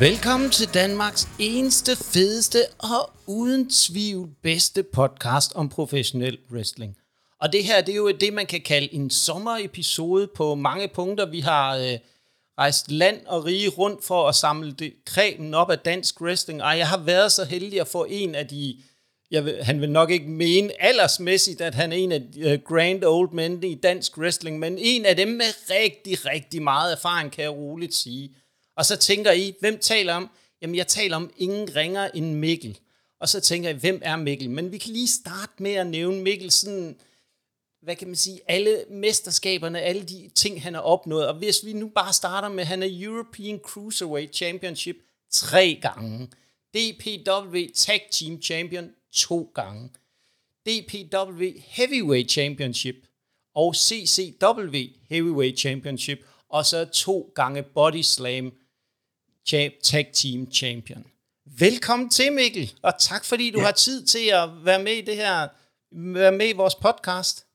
Velkommen til Danmarks eneste, fedeste og uden tvivl bedste podcast om professionel wrestling. Og det her, det er jo det, man kan kalde en sommerepisode på mange punkter. Vi har øh, rejst land og rige rundt for at samle det, kremen op af dansk wrestling, og jeg har været så heldig at få en af de, jeg vil, han vil nok ikke mene aldersmæssigt, at han er en af de uh, grand old men i dansk wrestling, men en af dem med rigtig, rigtig meget erfaring, kan jeg roligt sige. Og så tænker I, hvem taler om? Jamen, jeg taler om ingen ringer end Mikkel. Og så tænker jeg, hvem er Mikkel? Men vi kan lige starte med at nævne Mikkel sådan, hvad kan man sige, alle mesterskaberne, alle de ting, han har opnået. Og hvis vi nu bare starter med, han er European Cruiserweight Championship tre gange. DPW Tag Team Champion to gange. DPW Heavyweight Championship og CCW Heavyweight Championship, og så to gange Body Slam Tag Team Champion. Velkommen til, Mikkel, og tak fordi du ja. har tid til at være med i det her, være med i vores podcast.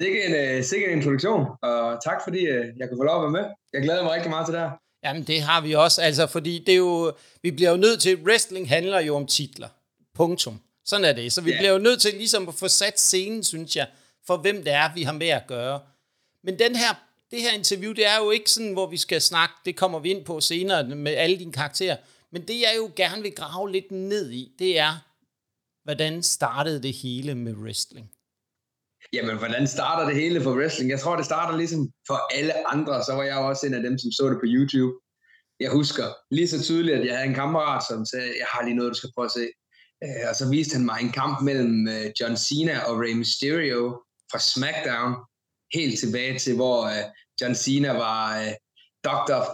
Sikke en, uh, sikke en introduktion, og tak fordi uh, jeg kunne få lov at være med. Jeg glæder mig rigtig meget til det her. Jamen, det har vi også, altså, fordi det er jo, vi bliver jo nødt til, wrestling handler jo om titler. Punktum. Sådan er det. Så vi yeah. bliver jo nødt til ligesom at få sat scenen, synes jeg, for hvem det er, vi har med at gøre. Men den her det her interview, det er jo ikke sådan, hvor vi skal snakke, det kommer vi ind på senere med alle dine karakterer, men det jeg jo gerne vil grave lidt ned i, det er, hvordan startede det hele med wrestling? Jamen, hvordan starter det hele for wrestling? Jeg tror, det starter ligesom for alle andre, så var jeg også en af dem, som så det på YouTube. Jeg husker lige så tydeligt, at jeg havde en kammerat, som sagde, jeg har lige noget, du skal prøve at se. Øh, og så viste han mig en kamp mellem øh, John Cena og Rey Mysterio fra SmackDown, helt tilbage til, hvor øh, John Cena var øh, Doctor of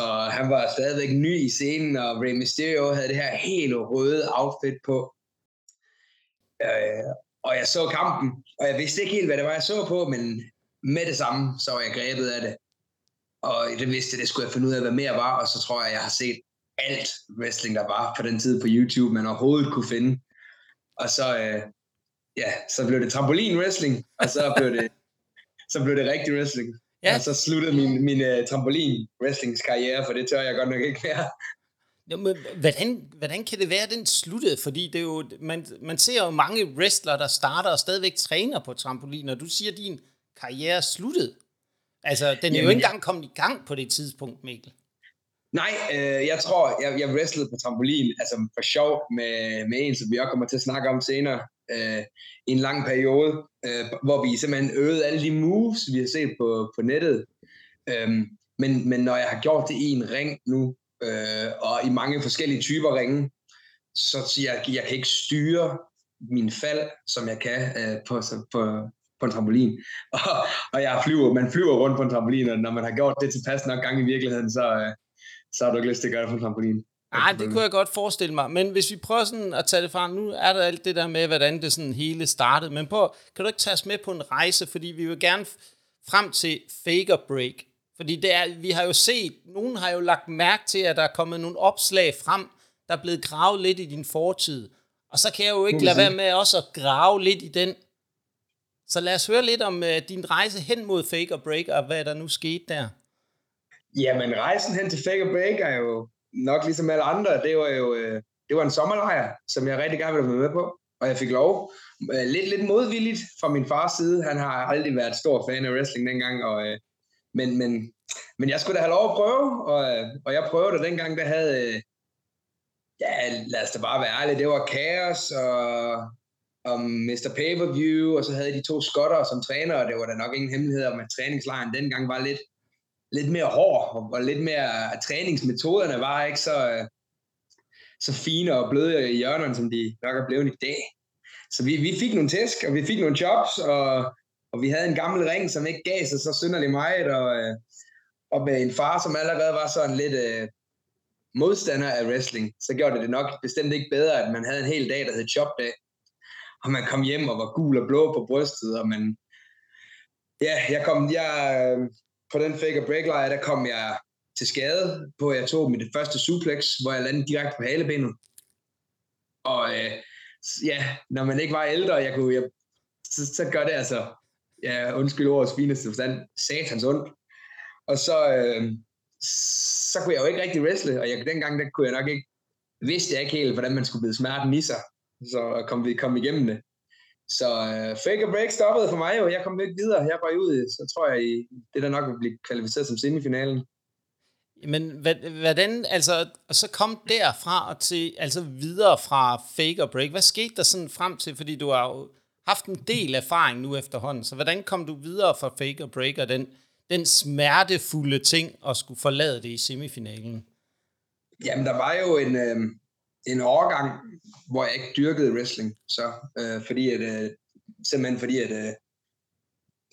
og han var stadigvæk ny i scenen, og Rey Mysterio havde det her helt røde outfit på. Øh, og jeg så kampen, og jeg vidste ikke helt, hvad det var, jeg så på, men med det samme, så var jeg grebet af det. Og det vidste, det skulle jeg finde ud af, hvad mere var, og så tror jeg, jeg har set alt wrestling, der var på den tid på YouTube, man overhovedet kunne finde. Og så, øh, ja, så blev det trampolin wrestling, og så blev det så blev det rigtig wrestling. Ja. Og så sluttede min, min uh, trampolin wrestlingskarriere, for det tør jeg godt nok ikke mere. Jo, men hvordan, hvordan kan det være, den sluttede? Fordi det er jo, man, man ser jo mange wrestlere, der starter og stadigvæk træner på trampolin, og du siger, at din karriere er sluttet. Altså, den er Jamen, jo ikke engang kommet i gang på det tidspunkt, Mikkel. Nej, øh, jeg tror, jeg, jeg wrestlede på trampolin, altså for sjov med, med en, som vi også kommer til at snakke om senere, øh, i en lang periode, øh, hvor vi simpelthen øvede alle de moves, vi har set på, på nettet. Øhm, men, men når jeg har gjort det i en ring nu, øh, og i mange forskellige typer ringe, så siger jeg, jeg kan ikke styre min fald, som jeg kan øh, på, på, på en trampolin. Og, og jeg flyver, man flyver rundt på en trampolin, og når man har gjort det tilpas nok gange i virkeligheden, så, øh, så har du ikke lyst til at gøre det på en trampolin. Nej, det kunne jeg godt forestille mig. Men hvis vi prøver sådan at tage det fra, nu er der alt det der med, hvordan det sådan hele startede. Men på, kan du ikke tage os med på en rejse, fordi vi vil gerne frem til Faker Break. Fordi det er, vi har jo set, nogen har jo lagt mærke til, at der er kommet nogle opslag frem, der er blevet gravet lidt i din fortid. Og så kan jeg jo ikke lade være med også at grave lidt i den. Så lad os høre lidt om uh, din rejse hen mod Faker Break, og hvad der nu skete der. Jamen, rejsen hen til Faker Break er jo nok ligesom alle andre, det var jo øh, det var en sommerlejr, som jeg rigtig gerne ville være med på, og jeg fik lov. Øh, lidt, lidt modvilligt fra min fars side. Han har aldrig været stor fan af wrestling dengang, og, øh, men, men, men jeg skulle da have lov at prøve, og, øh, og jeg prøvede det dengang, der havde, øh, ja, lad os da bare være ærlige, det var Chaos og, og Mr. Pay-Per-View, og så havde de to skotter som træner, og det var da nok ingen hemmelighed om, at træningslejren dengang var lidt, lidt mere hård, og lidt mere, at træningsmetoderne var ikke så, øh, så fine og bløde i hjørnerne, som de nok er blevet i dag. Så vi, vi fik nogle tæsk, og vi fik nogle jobs, og, og vi havde en gammel ring, som ikke gav sig så synderligt meget, og, øh, og med en far, som allerede var sådan lidt uh, modstander af wrestling, så gjorde det det nok bestemt ikke bedre, at man havde en hel dag, der hed jobdag, og man kom hjem og var gul og blå på brystet, og man, ja, jeg kom, jeg, øh, på den fake break lejr, der kom jeg til skade på, at jeg tog mit første suplex, hvor jeg landede direkte på halebenet. Og øh, ja, når man ikke var ældre, jeg kunne, jeg, så, så gør det altså, ja, undskyld ordets fineste forstand, satans ondt. Og så, øh, så kunne jeg jo ikke rigtig wrestle, og jeg, dengang der kunne jeg nok ikke, vidste jeg ikke helt, hvordan man skulle blive smerten i sig, så kom vi kom igennem det. Så uh, fake og break stoppede for mig jo, jeg kom ikke videre, jeg var ud, så tror jeg, det der nok vil blive kvalificeret som semifinalen. Men hvordan, altså, og så kom derfra og til, altså videre fra fake og break. Hvad skete der sådan frem til, fordi du har jo haft en del erfaring nu efterhånden, så hvordan kom du videre fra fake og break og den, den smertefulde ting at skulle forlade det i semifinalen? Jamen, der var jo en, øh, en overgang, hvor jeg ikke dyrkede wrestling, så øh, fordi at, øh, simpelthen fordi at, øh,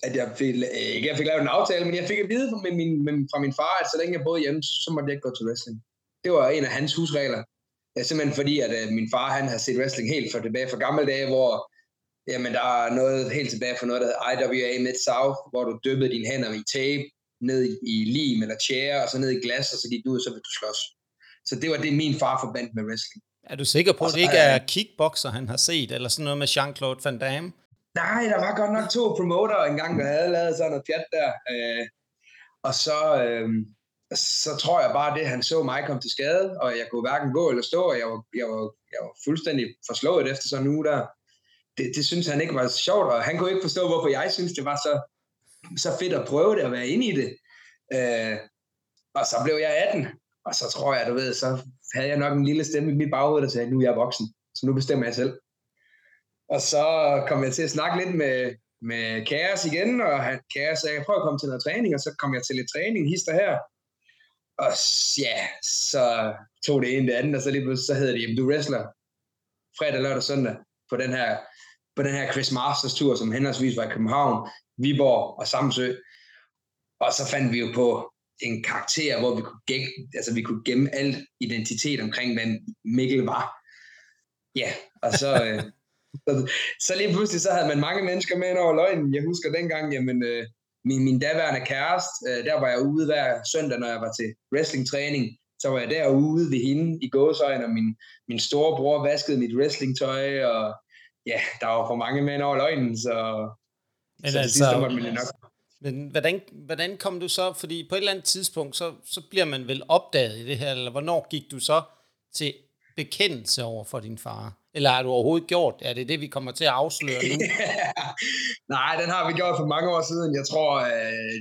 at jeg fik, øh, ikke jeg fik lavet en aftale, men jeg fik at vide fra min, min, fra min far, at så længe jeg boede hjemme, så måtte jeg ikke gå til wrestling. Det var en af hans husregler. Ja, simpelthen fordi, at øh, min far han har set wrestling helt fra tilbage fra gamle dage, hvor jamen, der er noget helt tilbage fra noget, der hedder IWA Mid-South, hvor du dyppede dine hænder i tape, ned i lim eller tjære, og så ned i glas, og så gik du ud, og så ville du slås. Så det var det, min far forbandt med wrestling. Er du sikker på, at det ikke er kickboxer, han har set, eller sådan noget med Jean-Claude Van Damme? Nej, der var godt nok to promoter engang, der havde lavet sådan noget pjat der. Øh, og så, øh, så tror jeg bare, det han så mig komme til skade, og jeg kunne hverken gå eller stå, og jeg var, jeg var, jeg var fuldstændig forslået efter sådan en uge der. Det, det synes han ikke var sjovt, og han kunne ikke forstå, hvorfor jeg synes, det var så, så fedt at prøve det og være inde i det. Øh, og så blev jeg 18, og så tror jeg, du ved, så havde jeg nok en lille stemme i mit baghoved, der sagde, nu er jeg voksen, så nu bestemmer jeg selv. Og så kom jeg til at snakke lidt med, med Kæres igen, og han, Kæres sagde, prøv at komme til noget træning, og så kom jeg til lidt træning, hister her. Og ja, så tog det ene det andet, og så lige pludselig så hedder det, du wrestler fredag, lørdag, og søndag på den her, på den her Chris Masters tur, som henholdsvis var i København, Viborg og Samsø. Og så fandt vi jo på en karakter, hvor vi kunne, gemme, altså vi kunne gemme al identitet omkring, hvem Mikkel var. Ja, og så, øh, så, så lige pludselig så havde man mange mennesker med ind over løgnen. Jeg husker dengang, jamen, øh, min, min daværende kæreste, øh, der var jeg ude hver søndag, når jeg var til wrestlingtræning. Så var jeg derude ved hende i gåsøjen, og min, min store bror vaskede mit wrestlingtøj, og ja, der var for mange mænd over løgnen, så, Men så altså, sidste måtte man nok men hvordan, hvordan kom du så, fordi på et eller andet tidspunkt, så, så bliver man vel opdaget i det her, eller hvornår gik du så til bekendelse over for din far? Eller har du overhovedet gjort? Er det det, vi kommer til at afsløre nu? Nej, den har vi gjort for mange år siden. Jeg tror, øh,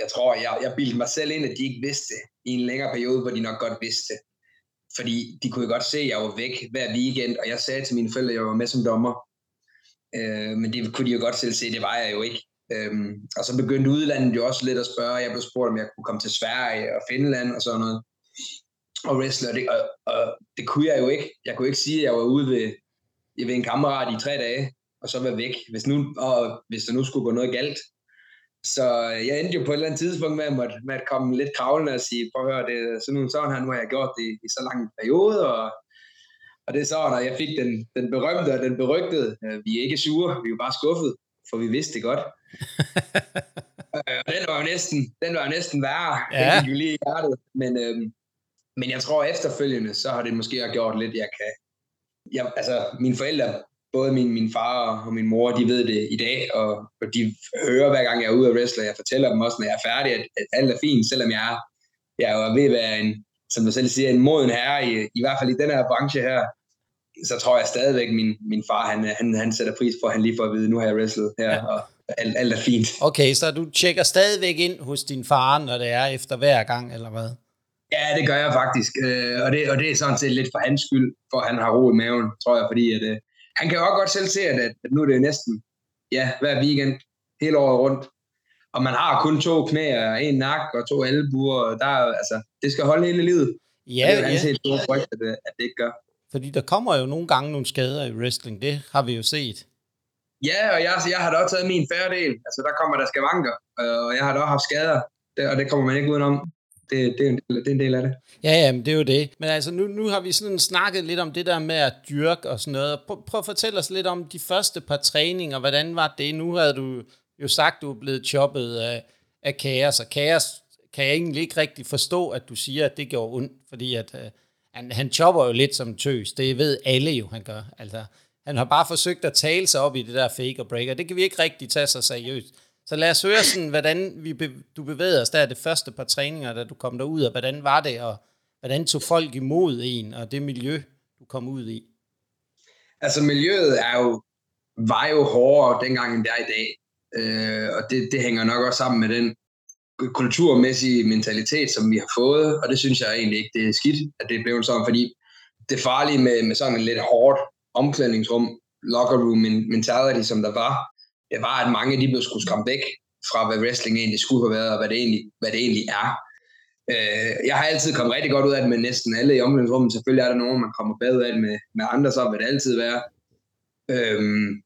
jeg, tror jeg, jeg bildte mig selv ind, at de ikke vidste i en længere periode, hvor de nok godt vidste. Fordi de kunne jo godt se, at jeg var væk hver weekend, og jeg sagde til mine forældre, at jeg var med som dommer. Øh, men det kunne de jo godt selv se, det var jeg jo ikke. Øhm, og så begyndte udlandet jo også lidt at spørge. Jeg blev spurgt, om jeg kunne komme til Sverige og Finland og sådan noget. Og wrestler, det, og, og det kunne jeg jo ikke. Jeg kunne ikke sige, at jeg var ude ved, ved en kammerat i tre dage, og så være væk, hvis, nu, og hvis der nu skulle gå noget galt. Så øh, jeg endte jo på et eller andet tidspunkt med at, måtte, med at komme lidt kravlende og sige, prøv at høre, det er sådan, sådan her, nu har jeg gjort det i så lang en periode, og, og det er sådan, at jeg fik den, den berømte og den berygtede, øh, vi er ikke sure, vi er jo bare skuffet, for vi vidste det godt øh, den var jo næsten, den var jo næsten værre. Ja. Den gik jo lige i hjertet. Men, øhm, men jeg tror efterfølgende, så har det måske gjort lidt, jeg kan... Jeg, altså, mine forældre, både min, min far og min mor, de ved det i dag, og, og de hører hver gang jeg er ude at wrestle, jeg fortæller dem også, når jeg er færdig, at, at alt er fint, selvom jeg er, jeg er ved at være en, som du selv siger, en moden herre, i, i hvert fald i den her branche her, så tror jeg stadigvæk, min, min far, han, han, han sætter pris på, at han lige får at vide, nu har jeg wrestlet her, ja. og alt, alt er fint. Okay, så du tjekker stadigvæk ind hos din far, når det er efter hver gang, eller hvad? Ja, det gør jeg faktisk, øh, og, det, og det er sådan set lidt for hans skyld, for han har ro i maven, tror jeg, fordi at, øh, han kan jo også godt selv se, at, at nu er det næsten, ja, hver weekend, hele året rundt, og man har kun to knæ, en nak og to albuer, og der, altså, det skal holde hele livet. Ja, det er jo hans helt store frygt, at, at det ikke gør. Fordi der kommer jo nogle gange nogle skader i wrestling, det har vi jo set. Ja, og jeg, jeg har da også taget min færre del. Altså, der kommer der skavanker, øh, og jeg har da også haft skader, og det kommer man ikke udenom. Det, det, er, en del, det er en del af det. Ja, ja, men det er jo det. Men altså, nu, nu har vi sådan snakket lidt om det der med at dyrke og sådan noget. Prøv, prøv at fortælle os lidt om de første par træninger. Hvordan var det? Nu havde du jo sagt, du er blevet choppet af, af kaos, og kaos kan jeg egentlig ikke rigtig forstå, at du siger, at det gjorde ondt, fordi at, uh, han, han chopper jo lidt som tøs. Det ved alle jo, han gør. Altså, han har bare forsøgt at tale sig op i det der fake og breaker. Det kan vi ikke rigtig tage så seriøst. Så lad os høre, sådan, hvordan vi be, du bevægede os der det første par træninger, da du kom derud, og hvordan var det, og hvordan tog folk imod en, og det miljø, du kom ud i? Altså miljøet er jo, var jo hårdere dengang, end det er i dag. Øh, og det, det hænger nok også sammen med den kulturmæssige mentalitet, som vi har fået, og det synes jeg egentlig ikke, det er skidt, at det er blevet sådan, fordi det farlige med, med sådan en lidt hårdt omklædningsrum, locker room mentality, som der var, det var, at mange de blev skulle skræmt væk fra, hvad wrestling egentlig skulle have været, og hvad det egentlig, hvad det egentlig er. Øh, jeg har altid kommet rigtig godt ud af det med næsten alle i omklædningsrummet. Selvfølgelig er der nogen, man kommer bedre ud af det med, med andre, så vil det altid være. Øhm,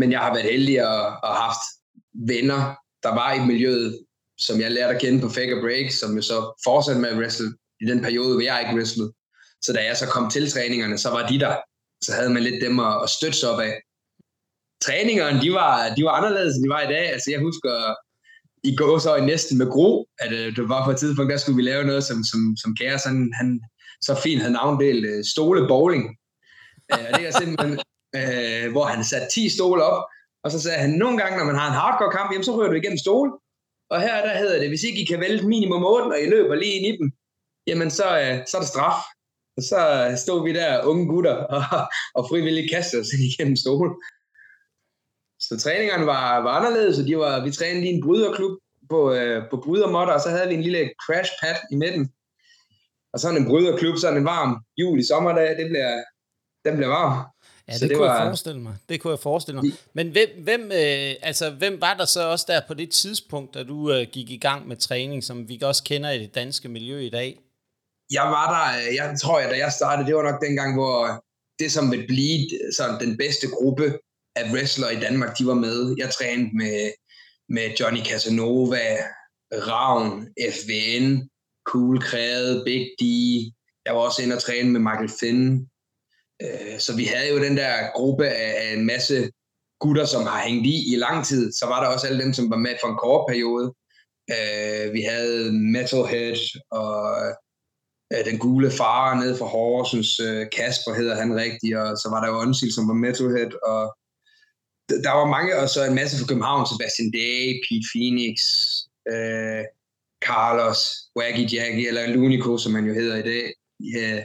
men jeg har været heldig at, at have haft venner, der var i miljøet, som jeg lærte at kende på Fake Break, som jo så fortsatte med at wrestle i den periode, hvor jeg ikke wrestlede. Så da jeg så kom til træningerne, så var de der. Så havde man lidt dem at, at støtte sig op af. Træningerne, de var, de var anderledes, end de var i dag. Altså jeg husker, i går så næsten med Gro, at øh, det var på et tidspunkt, der skulle vi lave noget, som, som, som Kære, sådan, han så fint havde navndelt øh, stole bowling. Øh, og det er simpelthen, øh, hvor han satte 10 stole op, og så sagde han, nogle gange, når man har en hardcore kamp, jamen, så ryger du igennem stole. Og her der hedder det, hvis ikke I kan vælte minimum 8, og I løber lige ind i dem, jamen så, øh, så er det straf. Og så stod vi der, unge gutter, og, og frivilligt kastede os igennem stole. Så træningerne var, var anderledes, og de var, vi trænede i en bryderklub på, øh, på brydermotter, og så havde vi en lille crash pad i midten. Og sådan en bryderklub, sådan en varm jul i sommerdag, det bliver, den bliver varm. Ja, det, så det kunne var... jeg forestille mig. Det kunne jeg forestille mig. Men hvem, hvem, øh, altså, hvem var der så også der på det tidspunkt, da du øh, gik i gang med træning, som vi også kender i det danske miljø i dag? Jeg var der, øh, jeg tror, at da jeg startede, det var nok dengang, hvor øh, det som ville blive øh, sådan, den bedste gruppe af wrestler i Danmark, de var med. Jeg trænede med, med Johnny Casanova, Ravn, FVN, Cool Kræde, Big D. Jeg var også inde og træne med Michael Finn. Så vi havde jo den der gruppe af en masse gutter, som har hængt i i lang tid. Så var der også alle dem, som var med for en kort periode. Vi havde Metalhead og Øh, den gule far nede fra Horsens, øh, Kasper hedder han rigtig, og så var der jo Onsil, som var Metalhead, og der var mange, og så en masse fra København, Sebastian Day, Pete Phoenix, øh, Carlos, Waggy Jackie, eller Lunico, som han jo hedder i dag. Yeah.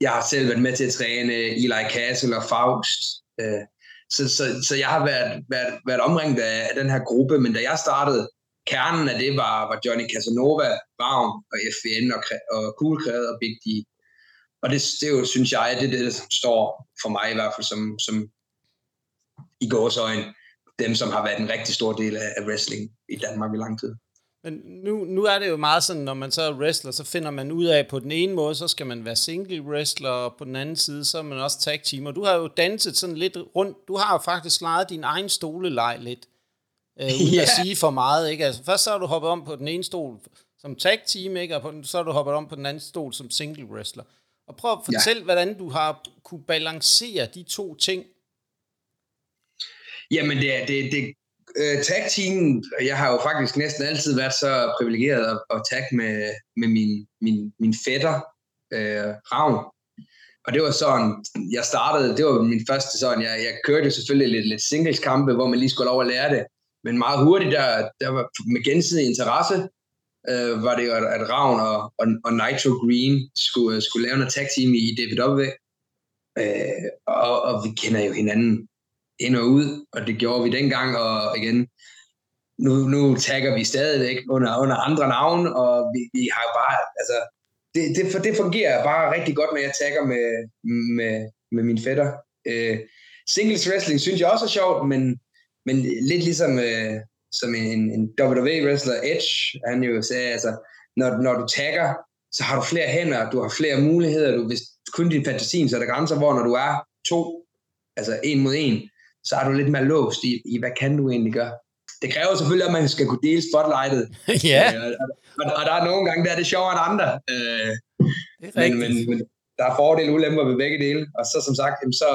jeg har selv været med til at træne Eli Castle og Faust. Øh, så, så, så jeg har været, været, været omringet af den her gruppe, men da jeg startede, kernen af det var, var Johnny Casanova, Vagn og FN og, og Cool og Big D. Og det, det jo, synes jeg, det er det, der står for mig i hvert fald som, som i gåsøjne dem, som har været en rigtig stor del af wrestling i Danmark i lang tid. Men nu, nu er det jo meget sådan, når man så er wrestler, så finder man ud af, at på den ene måde, så skal man være single wrestler, og på den anden side, så er man også tag team. Og du har jo danset sådan lidt rundt. Du har jo faktisk lejet din egen stoleleg lidt, øh, uden yeah. at sige for meget. Ikke? Altså, først så har du hoppet om på den ene stol som tag team, ikke? og på den, så har du hoppet om på den anden stol som single wrestler. Og prøv at fortælle, yeah. hvordan du har kunne balancere de to ting, Jamen, det er det, det uh, tag team, jeg har jo faktisk næsten altid været så privilegeret at, at tag med, med min, min, min fætter, uh, Ravn. Og det var sådan, jeg startede, det var min første sådan, jeg, jeg kørte selvfølgelig lidt, lidt singles kampe, hvor man lige skulle over lære det. Men meget hurtigt, der, der var med gensidig interesse, øh, var det jo, at, at Ravn og, og, og Nitro Green skulle, skulle lave noget tag team i DVW. Øh, og, og vi kender jo hinanden ind og ud, og det gjorde vi dengang, og igen, nu, nu tagger vi stadigvæk under, under andre navne, og vi, vi har bare, altså, det, det, for det fungerer bare rigtig godt, når jeg tagger med, med, med mine fætter. Øh, singles wrestling synes jeg også er sjovt, men, men lidt ligesom øh, som en, en WWE-wrestler, Edge, han jo sagde, altså, når, når du tagger, så har du flere hænder, du har flere muligheder, du, hvis kun din fantasien, så er der grænser, hvor når du er to, altså en mod en, så er du lidt mere låst i, i hvad kan du egentlig gøre. Det kræver selvfølgelig, at man skal kunne dele spotlightet. ja. Øh, og, og, der er nogle gange, der er det sjovere end andre. Øh, det er men, men, men, der er fordele og ulemper ved begge dele. Og så som sagt, så,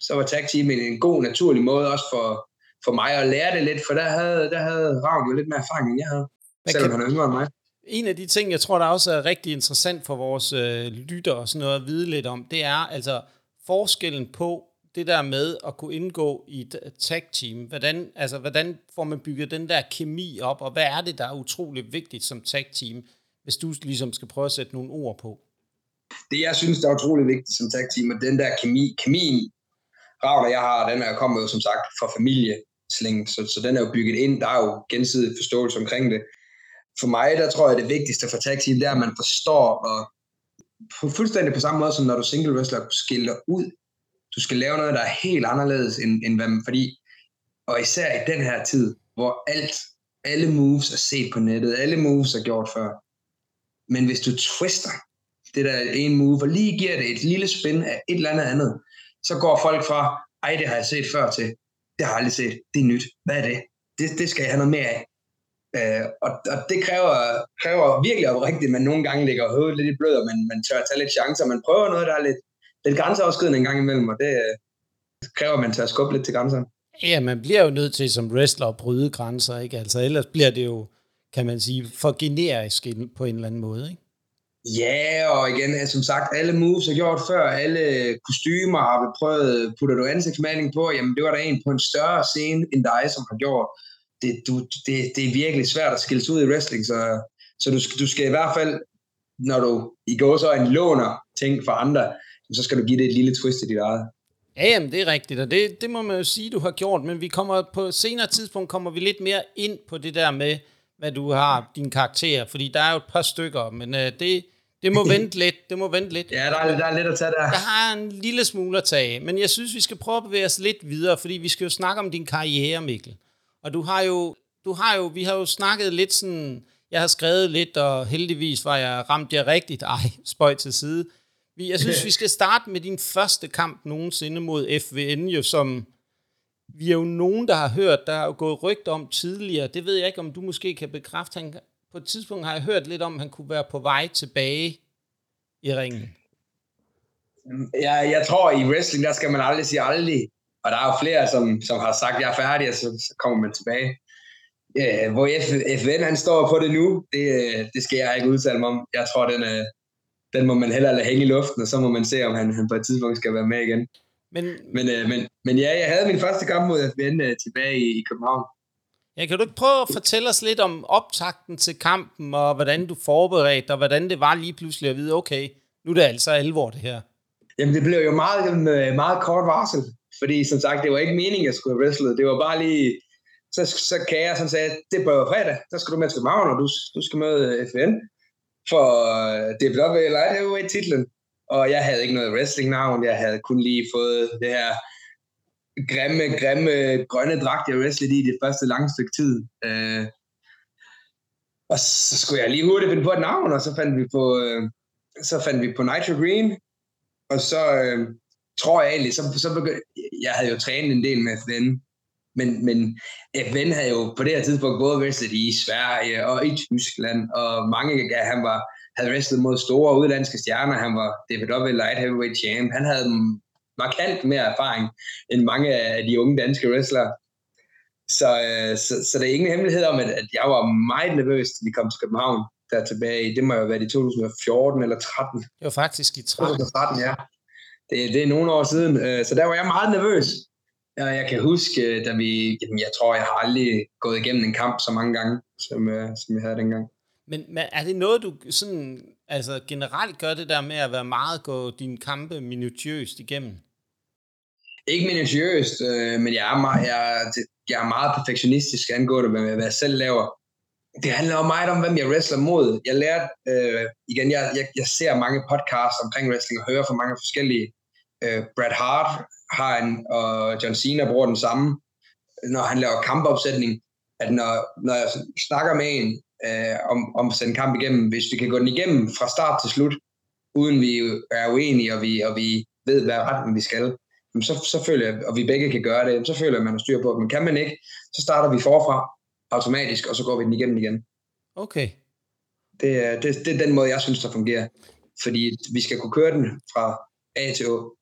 så var tag team en god, naturlig måde også for, for mig at lære det lidt, for der havde, der havde Ravn jo lidt mere erfaring, end jeg havde. Hvad selvom kan... han er yngre end mig. En af de ting, jeg tror, der også er rigtig interessant for vores øh, lytter og sådan noget at vide lidt om, det er altså forskellen på det der med at kunne indgå i et tag-team? Hvordan, altså, hvordan får man bygget den der kemi op, og hvad er det, der er utrolig vigtigt som tag-team, hvis du ligesom skal prøve at sætte nogle ord på? Det, jeg synes, der er utrolig vigtigt som tag-team, er den der kemi. Kemien, Ravner, jeg har, den er kommet jo som sagt fra familiesling, så, så den er jo bygget ind. Der er jo gensidig forståelse omkring det. For mig, der tror jeg, det vigtigste for tag-team, det er, at man forstår og på fuldstændig på samme måde, som når du single wrestler skiller ud. Du skal lave noget, der er helt anderledes, end, end hvad man, fordi, og især i den her tid, hvor alt, alle moves er set på nettet, alle moves er gjort før. Men hvis du twister det der en move, og lige giver det et lille spin af et eller andet andet, så går folk fra, ej, det har jeg set før til, det har jeg aldrig set, det er nyt, hvad er det? Det, det skal jeg have noget mere af. Øh, og, og det kræver, kræver virkelig oprigtigt, at man nogle gange ligger hovedet lidt i blød, og man, man tør at tage lidt chancer. Man prøver noget, der er lidt, lidt grænseoverskridende en gang imellem, og det øh, kræver, at man tager skubbe lidt til grænserne. Ja, man bliver jo nødt til som wrestler at bryde grænser, ikke? Altså ellers bliver det jo, kan man sige, for generisk på en eller anden måde, ikke? Ja, og igen, som sagt, alle moves er gjort før, alle kostymer har vi prøvet, putter du ansigtsmaling på, jamen det var der en på en større scene end dig, som har gjort det, du, det, det er virkelig svært at skille ud i wrestling, så, så du, du skal i hvert fald, når du i går så en låner ting fra andre, så skal du give det et lille twist i dit eget. Ja, jamen, det er rigtigt, og det, det må man jo sige, du har gjort, men vi kommer på senere tidspunkt kommer vi lidt mere ind på det der med, hvad du har, din karakter, fordi der er jo et par stykker, men øh, det, det må vente lidt, det må vente lidt. Ja, der er, der er lidt at tage der. Jeg har en lille smule at tage, men jeg synes, vi skal prøve at bevæge os lidt videre, fordi vi skal jo snakke om din karriere, Mikkel. Og du har jo, du har jo, vi har jo snakket lidt sådan, jeg har skrevet lidt, og heldigvis var jeg ramt jer rigtigt. Ej, spøj til side. Jeg synes, vi skal starte med din første kamp nogensinde mod FVN, jo som vi er jo nogen, der har hørt, der har jo gået rygt om tidligere. Det ved jeg ikke, om du måske kan bekræfte. Han, på et tidspunkt har jeg hørt lidt om, at han kunne være på vej tilbage i ringen. Ja, jeg tror, i wrestling, der skal man aldrig sige aldrig. Og der er jo flere, som, som har sagt, jeg er færdig, og så, så kommer man tilbage. Ja, hvor F, FN han står på det nu, det, det skal jeg ikke udtale mig om. Jeg tror, den, øh, den må man hellere lade hænge i luften, og så må man se, om han, han på et tidspunkt skal være med igen. Men, men, øh, men, men ja, jeg havde min første kamp mod FN øh, tilbage i, i København. Ja, kan du ikke prøve at fortælle os lidt om optakten til kampen, og hvordan du forberedte, og hvordan det var lige pludselig at vide, okay, nu er det altså alvor det her. Jamen, det blev jo meget, meget kort varsel. Fordi som sagt, det var ikke meningen, at jeg skulle have wrestlet. Det var bare lige, så, så kan jeg sådan sagde, det er på fredag, der skal du med til København, og du, du skal med øh, FN for øh, DPW Light Heavyweight titlen. Og jeg havde ikke noget wrestling-navn, jeg havde kun lige fået det her grimme, grimme grønne dragt, jeg wrestlede i det første lange stykke tid. Øh, og så skulle jeg lige hurtigt finde på et navn, og så fandt vi på, øh, så fandt vi på Nitro Green, og så, øh, tror jeg egentlig, så, så begyndte, jeg havde jo trænet en del med FN, men, men FN havde jo på det her tidspunkt gået wrestlet i Sverige og i Tyskland, og mange af han var, havde wrestlet mod store udlandske stjerner. Han var DPW Light Heavyweight Champ. Han havde markant mere erfaring end mange af de unge danske wrestlere. Så, øh, så, så der er ingen hemmelighed om, at, at jeg var meget nervøs, da vi kom til København der tilbage det må jo været i 2014 eller 13. Det var faktisk i 13. 2013, ja det, det er nogle år siden, øh, så der var jeg meget nervøs. Jeg, jeg kan huske, øh, da vi, jamen, jeg tror, jeg har aldrig gået igennem en kamp så mange gange, som, øh, som jeg havde dengang. Men, men er det noget, du sådan, altså generelt gør det der med at være meget, gå dine kampe minutiøst igennem? Ikke minutiøst, øh, men jeg er, meget, jeg, jeg er meget perfektionistisk angående, hvad jeg selv laver. Det handler jo meget om, hvem jeg wrestler mod. Jeg lærte, øh, igen, jeg, jeg, jeg ser mange podcasts omkring wrestling og hører fra mange forskellige øh, Brad Hart har en, og John Cena bruger den samme, når han laver kampopsætning, at når, når jeg snakker med en øh, om, om at sende kamp igennem, hvis vi kan gå den igennem fra start til slut, uden vi er uenige, og vi, og vi ved, hvad retning vi skal, så, så føler jeg, og vi begge kan gøre det, så føler jeg, at man har styr på Men kan man ikke, så starter vi forfra automatisk, og så går vi den igennem igen. Okay. Det, det, det er den måde, jeg synes, der fungerer. Fordi vi skal kunne køre den fra A til Å.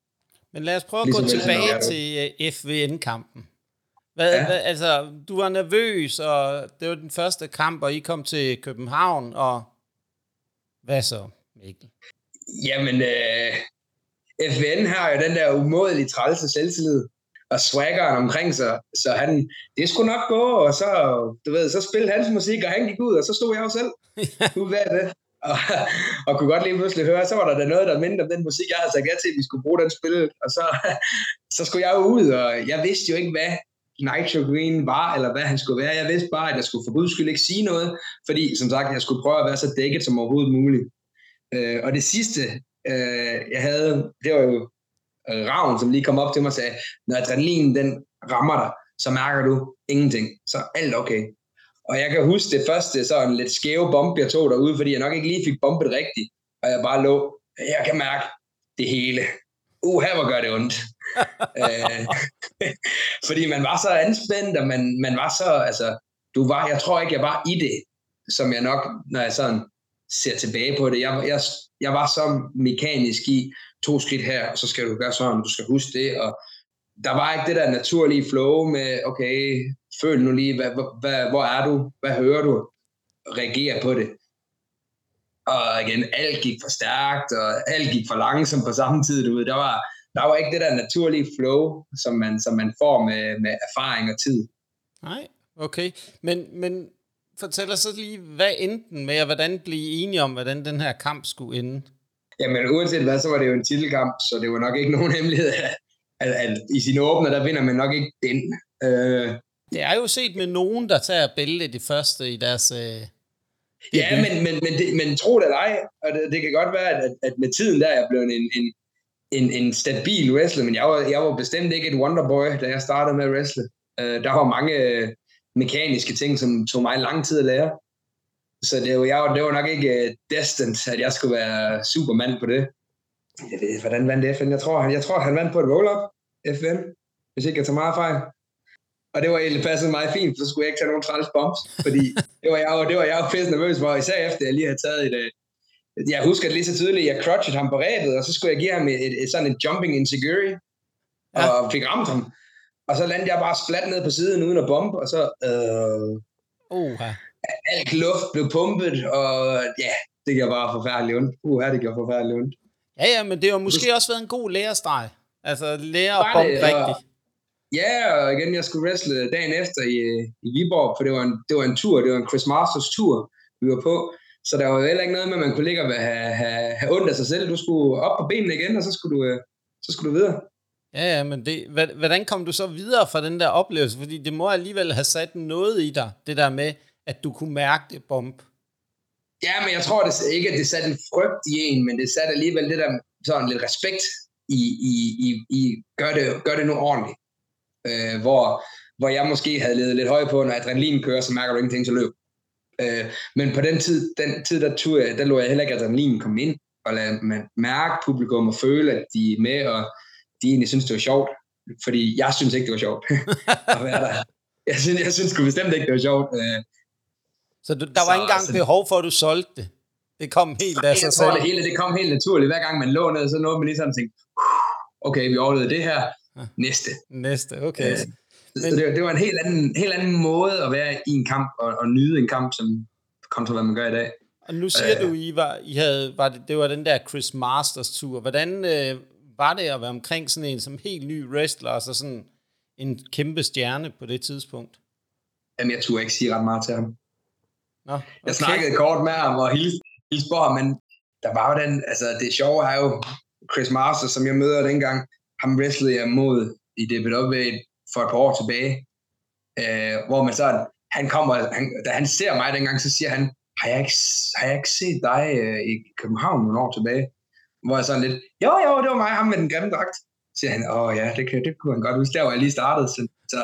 Men lad os prøve at ligesom gå tilbage til øh, FVN-kampen. Hvad, ja. hvad, altså, du var nervøs, og det var den første kamp, og I kom til København, og hvad så, Mikkel? Jamen, øh, FN har jo den der umådelige trælse selvtillid og swaggeren omkring sig, så han, det skulle nok gå, og så, du ved, så spillede hans musik, og han gik ud, og så stod jeg jo selv ud af det, og, og kunne godt lige pludselig høre, så var der da noget, der mindre om den musik, jeg havde sagt ja til, at vi skulle bruge den spil, og så, så skulle jeg jo ud, og jeg vidste jo ikke, hvad Nitro Green var, eller hvad han skulle være. Jeg vidste bare, at jeg skulle for guds skyld ikke sige noget, fordi som sagt, jeg skulle prøve at være så dækket som overhovedet muligt. Øh, og det sidste, øh, jeg havde, det var jo øh, Ravn, som lige kom op til mig og sagde, når adrenalinen den rammer dig, så mærker du ingenting. Så alt okay. Og jeg kan huske det første sådan lidt skæve bomb, jeg tog derude, fordi jeg nok ikke lige fik bombet rigtigt. Og jeg bare lå, jeg kan mærke det hele. Uh, her hvor gør det ondt. øh, fordi man var så anspændt, og man, man var så, altså, du var, jeg tror ikke, jeg var i det, som jeg nok, når jeg sådan ser tilbage på det. Jeg, jeg, jeg var så mekanisk i to skridt her, og så skal du gøre sådan, du skal huske det, og der var ikke det der naturlige flow med, okay, føl nu lige, hvad, hvad, hvor er du, hvad hører du, reagere på det. Og igen, alt gik for stærkt, og alt gik for langsomt på samme tid, du ved, der var, der var ikke det der naturlige flow, som man, som man får med, med erfaring og tid. Nej, okay. Men, men fortæl os så lige, hvad endte den med, og hvordan blive enige om, hvordan den her kamp skulle ende? Jamen uanset hvad, så var det jo en titelkamp, så det var nok ikke nogen hemmelighed, at, at, at i sin åbner, der vinder man nok ikke den. Øh, det er jo set med nogen, der tager bælte det første i deres... Øh, ja, men, men, men, det, men tro det eller ej, og det, det kan godt være, at, at med tiden der er jeg blevet en, en, en, en stabil wrestler, men jeg var, jeg var bestemt ikke et wonderboy, da jeg startede med at wrestle. Øh, der var mange mekaniske ting, som tog mig lang tid at lære. Så det var, jeg, det var nok ikke uh, destined, at jeg skulle være supermand på det. Jeg ved hvordan vandt FN? Jeg tror, han, jeg tror, han vandt på et roll-up, FN, hvis ikke jeg tager meget fejl. Og det var egentlig passet meget fint, for så skulle jeg ikke tage nogen træls bombs, fordi det var jeg jo, det var jeg jo pisse nervøs for, især efter jeg lige havde taget et, jeg husker det lige så tydeligt, jeg crutched ham på rebet, og så skulle jeg give ham et, et, et sådan en jumping insecurity, ja. og fik ramt ham. Og så landede jeg bare splat ned på siden uden at bombe, og så... Øh, uh, alt luft blev pumpet, og ja, det gjorde bare forfærdeligt ondt. Uh, det gjorde forfærdeligt ondt. Ja, ja, men det har måske også været en god lærestreg. Altså lære at bombe rigtigt. Ja, og igen, jeg skulle wrestle dagen efter i, i Viborg, for det var, en, det var en tur, det var en Chris Masters tur, vi var på. Så der var jo heller ikke noget med, at man kunne ligge og have, have, have ondt af sig selv. Du skulle op på benene igen, og så skulle du, øh, så skulle du videre. Ja, ja, men det, hvordan kom du så videre fra den der oplevelse? Fordi det må alligevel have sat noget i dig, det der med, at du kunne mærke det bomb. Ja, men jeg tror det ikke, at det satte en frygt i en, men det satte alligevel det der sådan lidt respekt i, i, i, i gør, det, gør det nu ordentligt. Øh, hvor, hvor jeg måske havde levet lidt højt på, når adrenalin kører, så mærker du ingenting, så løb. Øh, men på den tid, den tid der, tog jeg, der lå jeg heller ikke adrenalin komme ind, og lade man mærke publikum og føle, at de er med, og de egentlig synes, det var sjovt. Fordi jeg synes ikke, det var sjovt at være der. Jeg synes, jeg synes bestemt ikke, det var sjovt. Øh, så du, der var så, ikke engang så, behov for, at du solgte det? Det kom helt af sig selv? Det hele det kom helt naturligt. Hver gang man lå ned, så nåede man lige sådan og tænkte, okay, vi overlevede det her. Næste. Næste, okay. Øh, Men, så det, det var en helt anden, helt anden måde at være i en kamp, og, og nyde en kamp, som kontra hvad man gør i dag. Og nu siger øh, du, I var, I havde, var det, det var den der Chris Masters tur. Hvordan øh, var det at være omkring sådan en som helt ny wrestler, altså sådan en kæmpe stjerne på det tidspunkt? Jamen, jeg turde ikke sige ret meget til ham. Nå, okay. Jeg snakkede kort med ham og hilste, hilste på ham, men der var jo den, altså det sjove er jo, Chris Masters, som jeg møder dengang, ham wrestlede jeg mod i DBW for et par år tilbage, øh, hvor man sådan, han kommer, han, da han ser mig dengang, så siger han, har jeg ikke, har jeg ikke set dig øh, i København nogle år tilbage? Hvor jeg sådan lidt, jo jo, det var mig, ham med den grimme dragt. Så siger han, åh ja, det, det kunne han godt huske, der var jeg lige startet. Så, så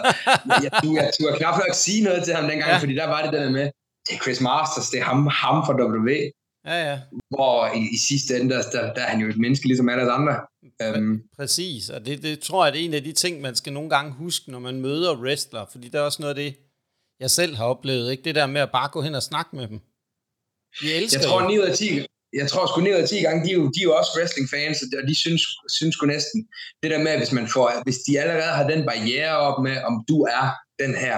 jeg, jeg, jeg, turde knap nok sige noget til ham dengang, ja. fordi der var det der med, det er Chris Masters, det er ham, ham for WWE. Ja, ja. Hvor i, i sidste ende, der, der, der er han jo et menneske, ligesom alle andre. Um, Præcis, og det, det tror jeg, det er en af de ting, man skal nogle gange huske, når man møder wrestler, fordi der er også noget af det, jeg selv har oplevet, ikke? det der med at bare gå hen og snakke med dem. De elsker jeg tror, 9 ud af 10, jeg tror sgu 9 ud af 10 gange, de er jo, de er jo også wrestling-fans, og de synes, synes sgu næsten, det der med, hvis man får, hvis de allerede har den barriere op med, om du er den her,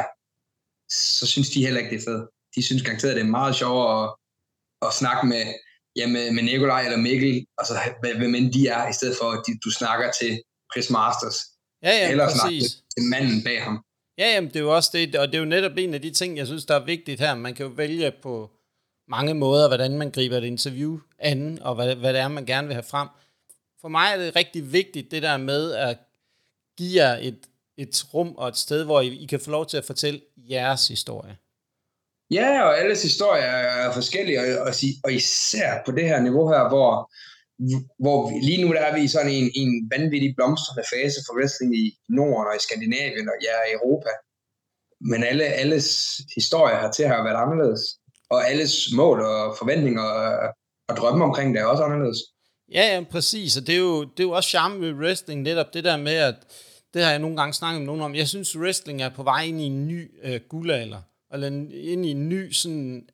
så synes de heller ikke, det er fedt de synes garanteret, det er meget sjovere at, at snakke med ja, med, med Nikolaj eller Mikkel, altså hvem end de er, i stedet for at de, du snakker til Chris Masters. Ja, ja, eller præcis. snakke til manden bag ham. Ja, jamen, det er jo også det, og det er jo netop en af de ting, jeg synes, der er vigtigt her. Man kan jo vælge på mange måder, hvordan man griber et interview an, og hvad, hvad det er, man gerne vil have frem. For mig er det rigtig vigtigt, det der med at give jer et, et rum og et sted, hvor I, I kan få lov til at fortælle jeres historie. Ja, og alles historier er forskellige, og, og, og især på det her niveau her, hvor, hvor vi, lige nu der er vi i sådan en, en vanvittig blomstrende fase for wrestling i Norden og i Skandinavien og ja, i Europa. Men alle, alles historier har til at have været anderledes. Og alles mål og forventninger og, og drømme omkring det er også anderledes. Ja, ja, præcis. Og det er jo, det er jo også charme ved wrestling, netop det der med, at det har jeg nogle gange snakket med nogen om. Jeg synes, wrestling er på vej ind i en ny øh, guldalder. Eller ind i en ny, sådan,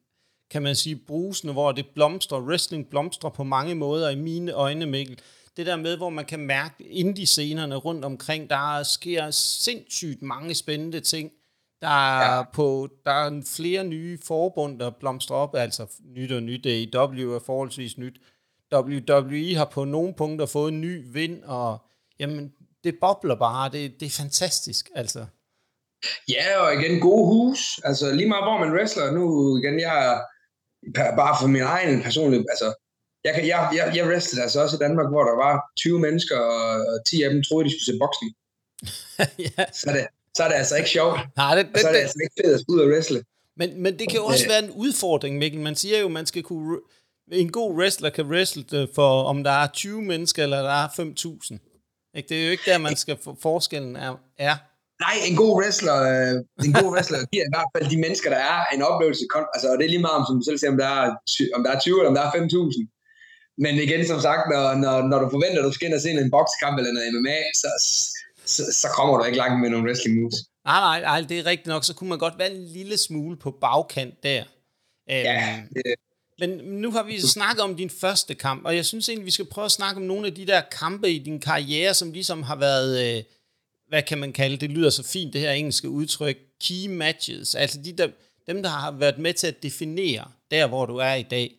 kan man sige, brusende, hvor det blomstrer. Wrestling blomstrer på mange måder i mine øjne, Mikkel. Det der med, hvor man kan mærke indie-scenerne rundt omkring, der sker sindssygt mange spændende ting. Der er, ja. på, der er flere nye forbund, der blomstrer op, altså nyt og nyt. AEW er forholdsvis nyt. WWE har på nogle punkter fået en ny vind, og jamen, det bobler bare. Det, det er fantastisk, altså. Ja, og igen, gode hus. Altså lige meget hvor man wrestler. Nu igen, jeg bare for min egen personlige, altså jeg, kan, jeg, jeg, jeg wrestlede altså også i Danmark, hvor der var 20 mennesker, og 10 af dem troede, de skulle se boksning. ja. så, det, så er det altså ikke sjovt. Nej, det, det, så er det, det altså ikke fedt at ud og wrestle. Men, men det kan jo også være en udfordring, Mikkel. Man siger jo, man skal kunne... En god wrestler kan wrestle for, om der er 20 mennesker, eller der er 5.000. Ikke? Det er jo ikke der, man skal få forskellen er. er. Nej, en god wrestler, øh, en god wrestler giver i hvert fald de mennesker, der er en oplevelse. Altså, og det er lige meget, om, som du selv siger, om der er, om der er 20 eller om der er 5.000. Men igen, som sagt, når, når, når du forventer, at du skal ind og se en boksekamp eller noget MMA, så, så, så kommer du ikke langt med nogle wrestling moves. Nej, nej, nej, det er rigtigt nok. Så kunne man godt være en lille smule på bagkant der. Ja, øhm, det, men nu har vi snakket om din første kamp, og jeg synes egentlig, vi skal prøve at snakke om nogle af de der kampe i din karriere, som ligesom har været, øh, hvad kan man kalde det, lyder så fint, det her engelske udtryk, key matches, altså de der, dem, der har været med til at definere der, hvor du er i dag.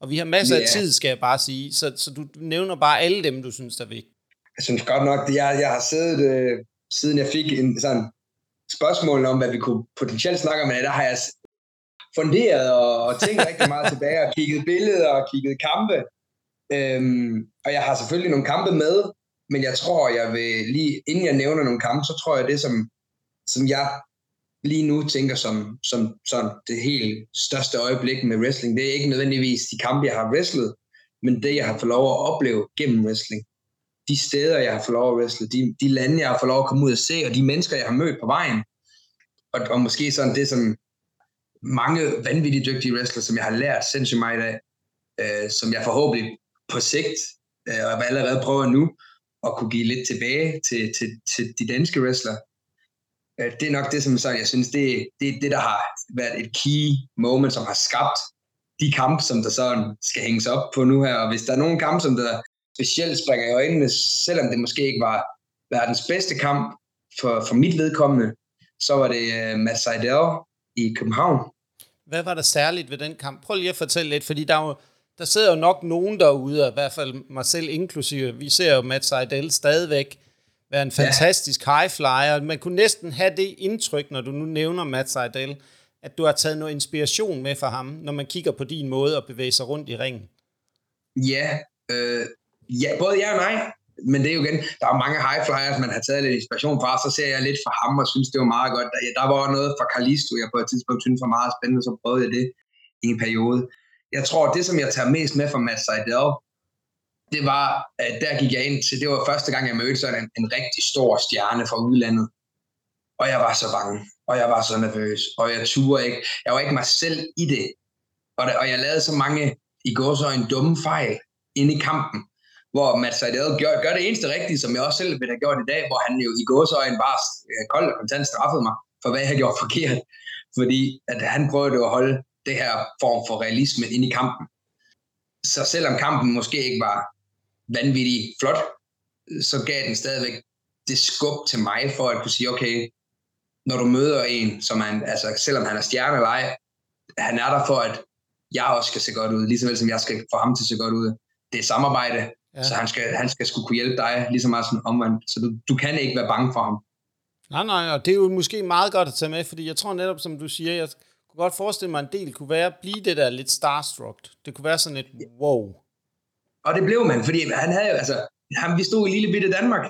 Og vi har masser yeah. af tid, skal jeg bare sige, så, så du nævner bare alle dem, du synes, der er vigtige. Altså, jeg synes godt nok, at jeg, jeg har siddet, øh, siden jeg fik en sådan spørgsmål om, hvad vi kunne potentielt snakke om, men der har jeg funderet og, og tænkt rigtig meget tilbage og kigget billeder og kigget kampe. Øhm, og jeg har selvfølgelig nogle kampe med, men jeg tror, jeg vil lige, inden jeg nævner nogle kampe, så tror jeg det, som, som jeg lige nu tænker som, som sådan det helt største øjeblik med wrestling, det er ikke nødvendigvis de kampe, jeg har wrestlet, men det, jeg har fået lov at opleve gennem wrestling. De steder, jeg har fået lov at wrestle, de, de lande, jeg har fået lov at komme ud og se, og de mennesker, jeg har mødt på vejen. Og, og måske sådan det, som mange vanvittigt dygtige wrestlere, som jeg har lært sindssygt meget af, øh, som jeg forhåbentlig på sigt, øh, og allerede prøver nu, at kunne give lidt tilbage til, til, til de danske wrestlere. Øh, det er nok det, som så jeg synes, det, det er det, der har været et key moment, som har skabt de kampe, som der sådan skal hænges op på nu her. Og hvis der er nogle kampe, som der specielt springer i øjnene, selvom det måske ikke var verdens bedste kamp for, for mit vedkommende, så var det uh, Matt Seidel i København. Hvad var der særligt ved den kamp? Prøv lige at fortælle lidt, fordi der er jo, der sidder jo nok nogen derude, og i hvert fald mig selv inklusive. Vi ser jo Matt Seidel stadigvæk være en fantastisk ja. high flyer. Man kunne næsten have det indtryk, når du nu nævner Matt Seidel, at du har taget noget inspiration med fra ham, når man kigger på din måde at bevæge sig rundt i ringen. Ja, øh, ja både ja og nej. Men det er jo igen, der er mange high flyers, man har taget lidt inspiration fra, så ser jeg lidt fra ham og synes, det var meget godt. Der, der var noget fra Kalisto, jeg på et tidspunkt synes var meget spændende, så prøvede jeg det i en periode. Jeg tror, det som jeg tager mest med fra Matt Seidel, det var, at der gik jeg ind til, det var første gang, jeg mødte sådan en, en rigtig stor stjerne fra udlandet. Og jeg var så bange, og jeg var så nervøs, og jeg turde ikke. Jeg var ikke mig selv i det. Og, det, og jeg lavede så mange, i går så en dumme fejl inde i kampen, hvor Matt Seidel gør, gør det eneste rigtige, som jeg også selv ville have gjort i dag, hvor han jo i går så en bare øh, kold og kontant straffede mig, for hvad jeg havde gjort forkert. Fordi at han prøvede at holde det her form for realisme ind i kampen. Så selvom kampen måske ikke var vanvittigt flot, så gav den stadigvæk det skub til mig for at kunne sige, okay, når du møder en, som han, altså selvom han er stjerne eller ej, han er der for at jeg også skal se godt ud, lige så vel som jeg skal få ham til at se godt ud. Det er samarbejde, ja. så han skal, han skal skulle kunne hjælpe dig, lige så meget som omvendt. Så du, du kan ikke være bange for ham. Nej, nej, og det er jo måske meget godt at tage med, fordi jeg tror netop, som du siger, jeg kunne godt forestille mig, at en del kunne være at blive det der lidt starstruck. Det kunne være sådan et wow. Og det blev man, fordi han havde jo, altså, han, vi stod i lille bitte Danmark,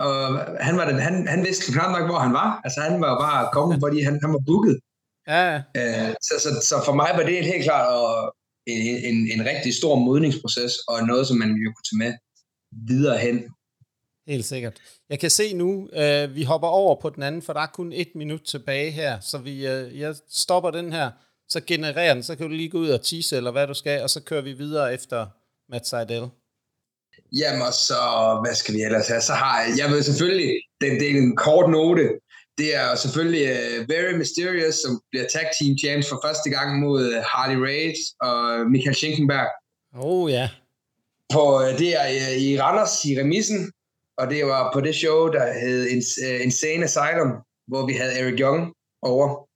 og han, var den, han, han vidste knap nok, hvor han var. Altså, han var bare kommet, fordi han, han var booket. Ja, Øh, så, så, så for mig var det helt klart og en, en, en rigtig stor modningsproces, og noget, som man jo kunne tage med videre hen. Helt sikkert. Jeg kan se nu, øh, vi hopper over på den anden, for der er kun et minut tilbage her, så vi, øh, jeg stopper den her, så genererer den, så kan du lige gå ud og tease, eller hvad du skal, og så kører vi videre efter Matt Seidel. Jamen, og så, hvad skal vi ellers have? Så har jeg, jeg ved selvfølgelig, den, det er en kort note, det er selvfølgelig uh, Very Mysterious, som bliver tag team champs for første gang mod uh, Harley Race og Michael Schenkenberg. Oh ja. På, uh, det er uh, i Randers i remisen, og det var på det show, der hed uh, Insane Asylum, hvor vi havde Eric Young over.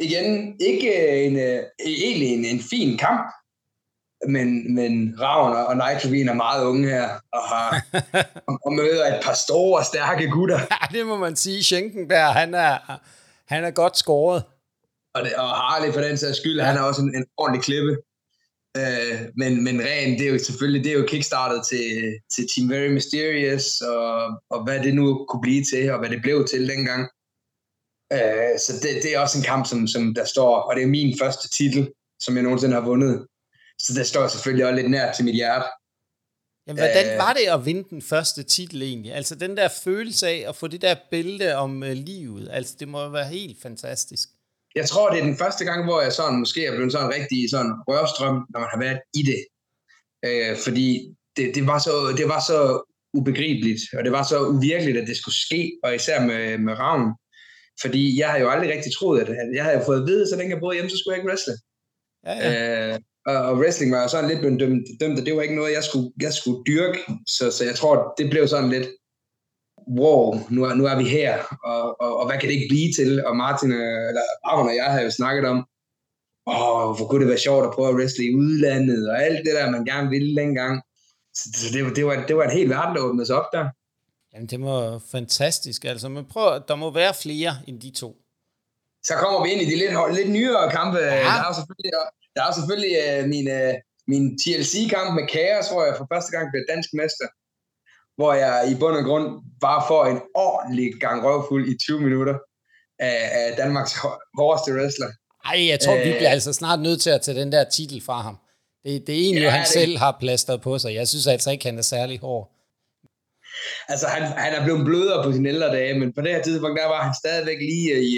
Igen, ikke en, uh, egentlig en, en fin kamp, men, men Ravn og Nitrovin er meget unge her, og, har, og møder et par store, stærke gutter. Ja, det må man sige. Schenkenberg, han er, han er godt skåret. Og, det, og Harley for den sags skyld, ja. han er også en, en ordentlig klippe. Øh, men, men ren, det er jo selvfølgelig det er jo kickstartet til, til Team Very Mysterious, og, og hvad det nu kunne blive til, og hvad det blev til dengang. Øh, så det, det er også en kamp, som, som der står, og det er min første titel, som jeg nogensinde har vundet. Så det står selvfølgelig også lidt nær til mit hjerte. Jamen, hvordan øh. var det at vinde den første titel egentlig? Altså den der følelse af at få det der billede om uh, livet, altså det må være helt fantastisk. Jeg tror, det er den første gang, hvor jeg sådan måske er blevet sådan rigtig sådan rørstrøm, når man har været i det. Øh, fordi det, det, var så, det var så ubegribeligt, og det var så uvirkeligt, at det skulle ske, og især med, med Ravn. Fordi jeg har jo aldrig rigtig troet, at jeg havde fået at vide, så længe jeg boede hjemme, så skulle jeg ikke wrestle. Ja, ja. Øh, og wrestling var jo sådan lidt blevet dømt, dømt, og det var ikke noget, jeg skulle, jeg skulle dyrke, så, så jeg tror, det blev sådan lidt, wow, nu er, nu er vi her, og, og, og hvad kan det ikke blive til? Og Martin, øh, eller Arne og jeg har jo snakket om, åh, hvor kunne det være sjovt at prøve at wrestle i udlandet, og alt det der, man gerne ville dengang. Så det, det, var, det var en helt verden, der åbnede sig op der. Jamen, det var fantastisk. Altså, men prøv, der må være flere end de to. Så kommer vi ind i de lidt, lidt nyere kampe. Ja. Der er selvfølgelig der er selvfølgelig uh, min, uh, min TLC-kamp med Kaos, hvor jeg for første gang blev dansk mester. Hvor jeg i bund og grund bare får en ordentlig gang røvfuld i 20 minutter af, af Danmarks hårdeste wrestler. Ej, jeg tror, uh, vi bliver altså snart nødt til at tage den der titel fra ham. Det, det er egentlig, ja, han det... selv har plastret på sig. Jeg synes altså ikke, han er særlig hård. Altså, han, han er blevet blødere på sine ældre dage, men på det her tidspunkt, der var han stadigvæk lige i,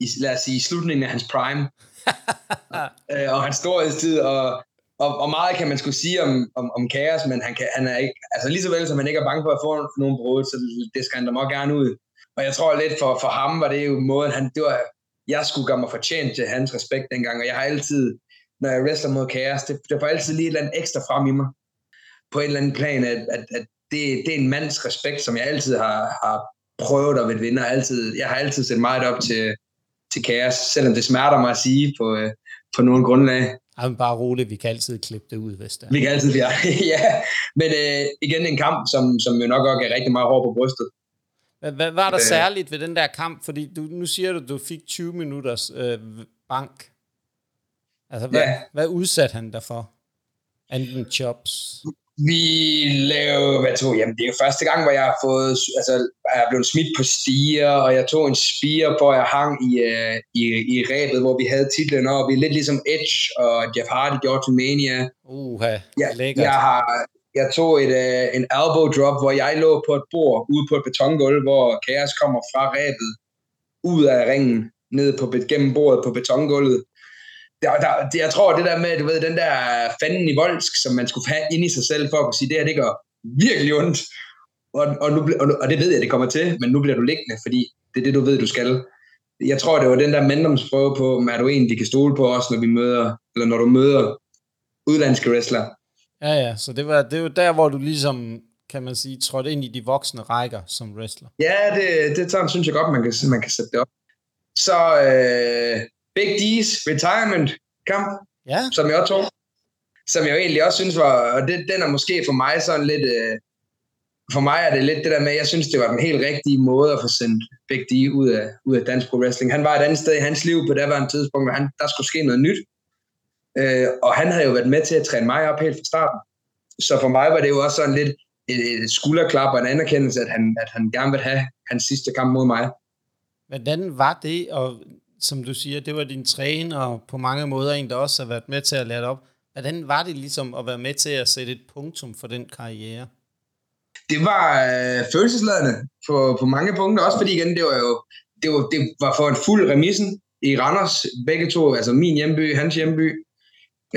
i lad os sige, i slutningen af hans prime. øh, og hans storhedstid, og, og, og meget kan man skulle sige om, om, om kaos, men han, kan, han er ikke, altså lige så vel som han ikke er bange for at få nogen brud, så det skal han da meget gerne ud. Og jeg tror lidt for, for ham var det jo måden, han, det var, jeg skulle gøre mig fortjent til hans respekt dengang, og jeg har altid, når jeg wrestler mod kaos, det, det får altid lige et eller andet ekstra frem i mig, på en eller anden plan, at, at, at det, det er en mands respekt, som jeg altid har, har prøvet at vinde, og altid, jeg har altid set meget op til, til kaos, selvom det smerter mig at sige på, øh, på nogle grundlag. Jamen bare roligt, vi kan altid klippe det ud, hvis det er. Vi kan altid, ja. ja. Men øh, igen en kamp, som, som jo nok også er rigtig meget hård på brystet. Hvad, var der øh, særligt ved den der kamp? Fordi du, nu siger du, at du fik 20 minutters øh, bank. Altså, hvad, ja. hvad udsatte han dig for? Anden chops? Vi lavede, hvad tog, jamen det er jo første gang, hvor jeg har fået, altså jeg er blevet smidt på stiger, og jeg tog en spire, hvor jeg hang i, uh, i, i rebet, hvor vi havde titlen og vi er lidt ligesom Edge og Jeff Hardy gjorde til Mania. Uha, jeg, jeg, har, jeg tog et, uh, en elbow drop, hvor jeg lå på et bord ude på et betongulv, hvor Chaos kommer fra rebet ud af ringen, ned på, gennem bordet på betongulvet der, der, det, jeg tror, det der med, du ved, den der fanden i voldsk, som man skulle have ind i sig selv, for at kunne sige, det her, det gør virkelig ondt. Og, og, nu, og, og det ved jeg, det kommer til, men nu bliver du liggende, fordi det er det, du ved, du skal. Jeg tror, det var den der manddomsprøve på, om er du en, vi kan stole på os, når vi møder, eller når du møder udlandske wrestler. Ja, ja, så det var, det var der, hvor du ligesom, kan man sige, trådte ind i de voksne rækker som wrestler. Ja, det, det sådan, synes jeg godt, man kan, man kan sætte det op. Så øh, Big D's retirement kamp. Ja. Som jeg også tog. Som jeg egentlig også synes var, og det, den er måske for mig sådan lidt, øh, for mig er det lidt det der med, jeg synes, det var den helt rigtige måde at få sendt Big D ud af, ud af dansk pro wrestling. Han var et andet sted i hans liv på det var en tidspunkt, og han, der skulle ske noget nyt. Øh, og han havde jo været med til at træne mig op helt fra starten. Så for mig var det jo også sådan lidt et, et skulderklap og en anerkendelse, at han, at han gerne ville have hans sidste kamp mod mig. Hvordan var det, og som du siger, det var din træner, og på mange måder en, der også har været med til at lære det op. Hvordan var det ligesom at være med til at sætte et punktum for den karriere? Det var øh, følelsesladende på, på mange punkter, også fordi igen, det var jo det var, det var for en fuld remissen i Randers, begge to, altså min hjemby, hans hjemby.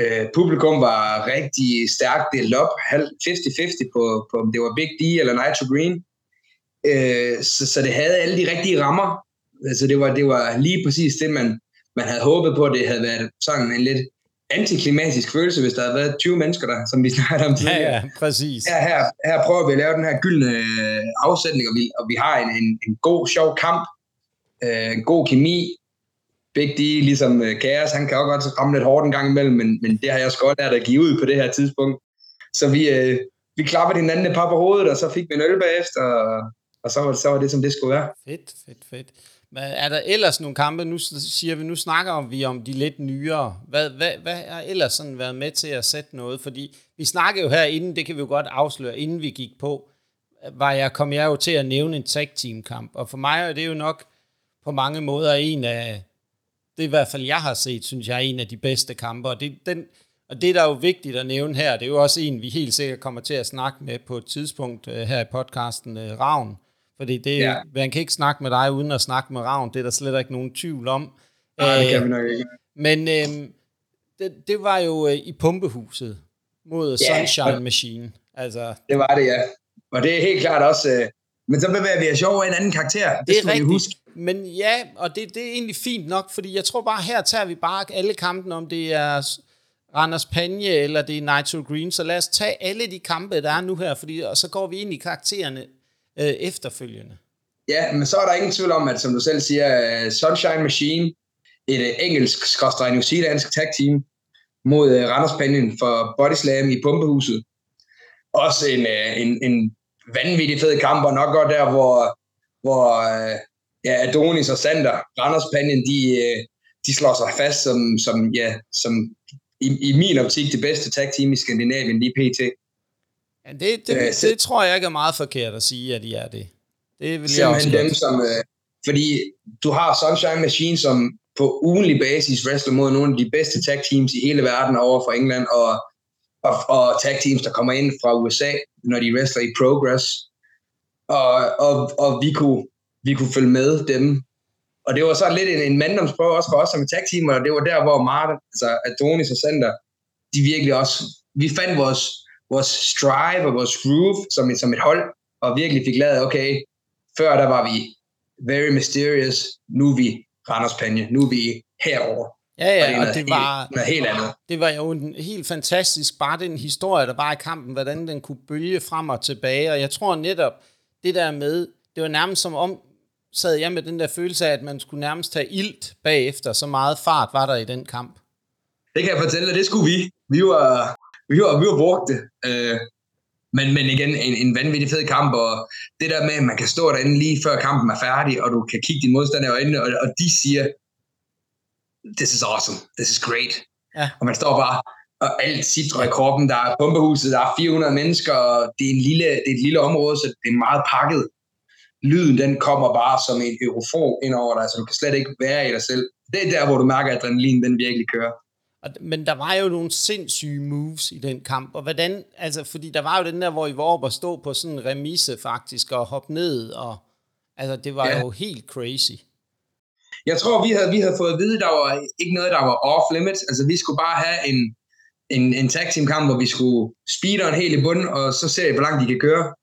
Øh, publikum var rigtig stærkt delt op, 50-50 på, på, om det var Big D eller Nitro Green. Øh, så, så det havde alle de rigtige rammer. Altså det var, det var lige præcis det, man, man havde håbet på, det havde været sådan en lidt antiklimatisk følelse, hvis der havde været 20 mennesker der, som vi snakkede om tidligere. Ja, ja, præcis. Her, her, her prøver vi at lave den her gyldne øh, afsætning, og vi, og vi har en, en, en god, sjov kamp, øh, en god kemi. Big D, ligesom øh, Kaos, han kan også godt ramme lidt hårdt en gang imellem, men, men det har jeg også godt lært at give ud på det her tidspunkt. Så vi, øh, vi klappede hinanden et par på hovedet, og så fik vi en øl bagefter, og, og så, var, så var det, som det skulle være. Fedt, fedt, fedt. Men er der ellers nogle kampe, nu siger vi, nu snakker vi om de lidt nyere. Hvad, hvad, hvad har ellers sådan været med til at sætte noget? Fordi vi snakkede jo herinde, det kan vi jo godt afsløre, inden vi gik på, var jeg, kom jeg jo til at nævne en tag team kamp. Og for mig er det jo nok på mange måder en af, det er i hvert fald jeg har set, synes jeg er en af de bedste kampe. Og det, den, og det, der er jo vigtigt at nævne her, det er jo også en, vi helt sikkert kommer til at snakke med på et tidspunkt øh, her i podcasten, øh, Ravn. Fordi det, ja. man kan ikke snakke med dig uden at snakke med Ravn, det er der slet ikke nogen tvivl om. Nej, det kan vi øh, nok ikke. Men øh, det, det var jo øh, i pumpehuset mod ja, Sunshine Machine. Altså, det var det, ja. Og det er helt klart også... Øh, men så bevæger vi os over en anden karakter. Det, det er rigtigt. Huske. Men ja, og det, det er egentlig fint nok, fordi jeg tror bare, her tager vi bare alle kampen, om det er Randers Panje eller det er Nitro Green. Så lad os tage alle de kampe, der er nu her, fordi, og så går vi ind i karaktererne øh, efterfølgende. Ja, men så er der ingen tvivl om, at som du selv siger, øh, Sunshine Machine, et øh, engelsk, skråstrej New Zealandsk tag team, mod øh, Randers Panion for Body Slam i Pumpehuset. Også en, en, en vanvittig fed kamp, og nok godt der, hvor, hvor ja, Adonis og Sander, Randers Panion, de, de slår sig fast som, som, ja, som i, i min optik det bedste tag team i Skandinavien lige pt. Ja, det, det, øh, det tror jeg ikke er meget forkert at sige, at de er det. Det vil jeg også dem, som, øh, fordi du har Sunshine Machine, som på ugenlig basis wrestler mod nogle af de bedste tag teams i hele verden over fra England, og, og, og tag teams, der kommer ind fra USA, når de wrestler i Progress. Og, og, og vi, kunne, vi kunne følge med dem. Og det var så lidt en, en manddomsprøve også for os som tag team, og det var der, hvor Martin, altså Adonis og Sander, de virkelig også, vi fandt vores vores strive og vores groove som et, som et hold, og virkelig fik lavet, okay, før der var vi very mysterious, nu er vi Randers Panje, nu er vi herover. Ja, ja, og det, og det var, helt, noget helt andet. det var jo en helt fantastisk, bare den historie, der var i kampen, hvordan den kunne bølge frem og tilbage, og jeg tror netop, det der med, det var nærmest som om, sad jeg med den der følelse af, at man skulle nærmest tage ilt bagefter, så meget fart var der i den kamp. Det kan jeg fortælle dig, det skulle vi. Vi var, vi har, vi har brugt det. Øh, men, men igen, en, en vanvittig fed kamp, og det der med, at man kan stå derinde lige før kampen er færdig, og du kan kigge din modstander i øjnene, og, og de siger, this is awesome, this is great. Ja. Og man står bare, og alt sidder i kroppen, der er pumpehuset, der er 400 mennesker, og det er, en lille, det er et lille område, så det er meget pakket. Lyden, den kommer bare som en eurofon ind over dig, så du kan slet ikke være i dig selv. Det er der, hvor du mærker, at adrenalin den virkelig kører. Men der var jo nogle sindssyge moves i den kamp, og hvordan, altså, fordi der var jo den der, hvor I var oppe og stå på sådan en remise faktisk, og hoppe ned, og altså, det var ja. jo helt crazy. Jeg tror, vi havde, vi havde fået at vide, der var ikke noget, der var off limit. Altså, vi skulle bare have en, en, en tag team kamp, hvor vi skulle speede en helt i bunden, og så se, hvor langt de kan køre.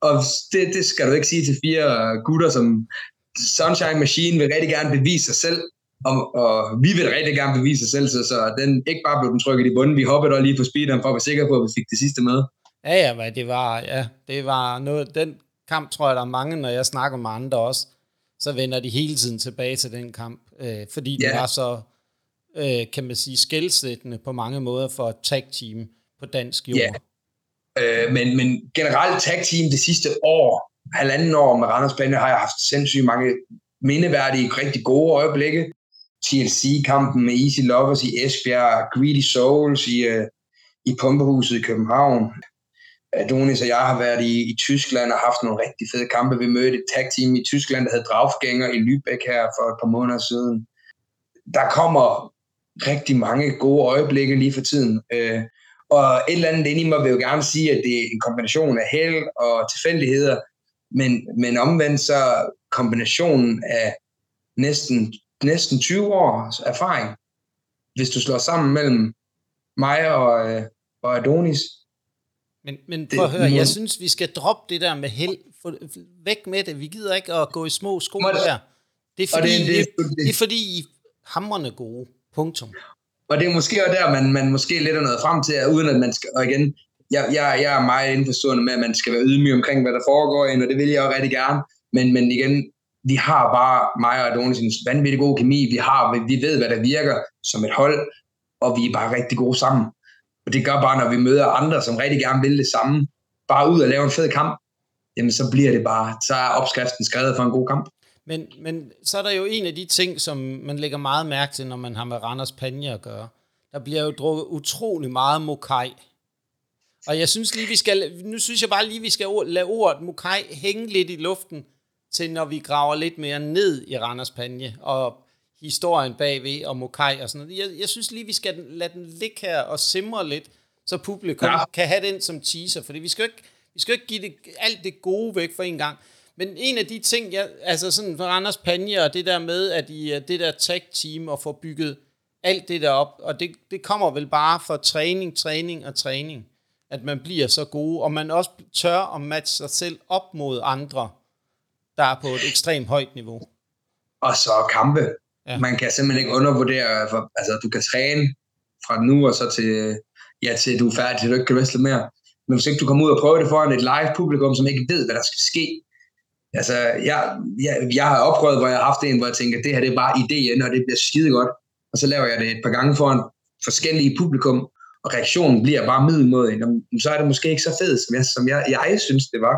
Og det, det skal du ikke sige til fire gutter, som Sunshine Machine vil rigtig gerne bevise sig selv, og, og vi vil rigtig gerne bevise os selv, så den ikke bare blev den trykket i bunden. Vi hoppede der lige på speederen for at være sikre på, at vi fik det sidste med. Ja, ja, men det var, ja, det var noget, den kamp tror jeg, der er mange, når jeg snakker med andre også, så vender de hele tiden tilbage til den kamp, øh, fordi ja. det var så øh, kan man sige, skældsættende på mange måder for et tag team på dansk jord. Ja. Øh, men, men generelt tag team det sidste år, halvanden år med Randers Bande, har jeg haft sindssygt mange mindeværdige, rigtig gode øjeblikke. TLC-kampen med Easy Lovers i Esbjerg, Greedy Souls i, øh, i Pumpehuset i København. Adonis og jeg har været i, i Tyskland og haft nogle rigtig fede kampe. Vi mødte et tag team i Tyskland, der hed Draufgænger i Lübeck her for et par måneder siden. Der kommer rigtig mange gode øjeblikke lige for tiden. Øh, og et eller andet inde i mig vil jo gerne sige, at det er en kombination af held og tilfældigheder, men, men omvendt så kombinationen af næsten, næsten 20 års erfaring, hvis du slår sammen mellem mig og, øh, og Adonis. Men, men prøv at høre, jeg synes, vi skal droppe det der med held. Væk med det. Vi gider ikke at gå i små sko der. Det er fordi, det, det, det, det er fordi I hamrende gode. Punktum. Og det er måske også der, man, man måske lidt er noget frem til, uden at man skal, og igen, jeg, jeg, jeg er meget indforstående med, at man skal være ydmyg omkring, hvad der foregår ind, og det vil jeg også rigtig gerne. Men, men igen, vi har bare mig og Adonis en vanvittig god kemi. Vi, har, vi ved, hvad der virker som et hold, og vi er bare rigtig gode sammen. Og det gør bare, når vi møder andre, som rigtig gerne vil det samme, bare ud og lave en fed kamp, jamen så bliver det bare, så er opskriften skrevet for en god kamp. Men, men så er der jo en af de ting, som man lægger meget mærke til, når man har med Randers Panja at gøre. Der bliver jo drukket utrolig meget mokai. Og jeg synes lige, vi skal, nu synes jeg bare lige, vi skal lade ordet mokai hænge lidt i luften, til når vi graver lidt mere ned i Randers Panje, og historien bagved, og mokai og sådan noget. Jeg, jeg synes lige, vi skal lade den ligge her og simre lidt, så publikum ja. kan have den som teaser, fordi vi skal jo ikke, vi skal ikke give det, alt det gode væk for en gang. Men en af de ting, jeg, altså sådan for Anders Panje og det der med, at I det der tech-team og få bygget alt det der op, og det, det kommer vel bare fra træning, træning og træning, at man bliver så god, og man også tør at matche sig selv op mod andre, der er på et ekstremt højt niveau. Og så kampe. Ja. Man kan simpelthen ikke undervurdere, for, altså du kan træne fra nu og så til, ja, til du er færdig, til du ikke kan wrestle mere. Men hvis ikke du kommer ud og prøver det foran et live publikum, som ikke ved, hvad der skal ske, Altså, jeg, jeg, jeg har opprøvet, hvor jeg har haft en, hvor jeg tænker, det her det er bare ideen, og det bliver skide godt. Og så laver jeg det et par gange foran forskellige publikum, og reaktionen bliver bare middelmådig. Så er det måske ikke så fedt, som jeg, som jeg, jeg synes, det var.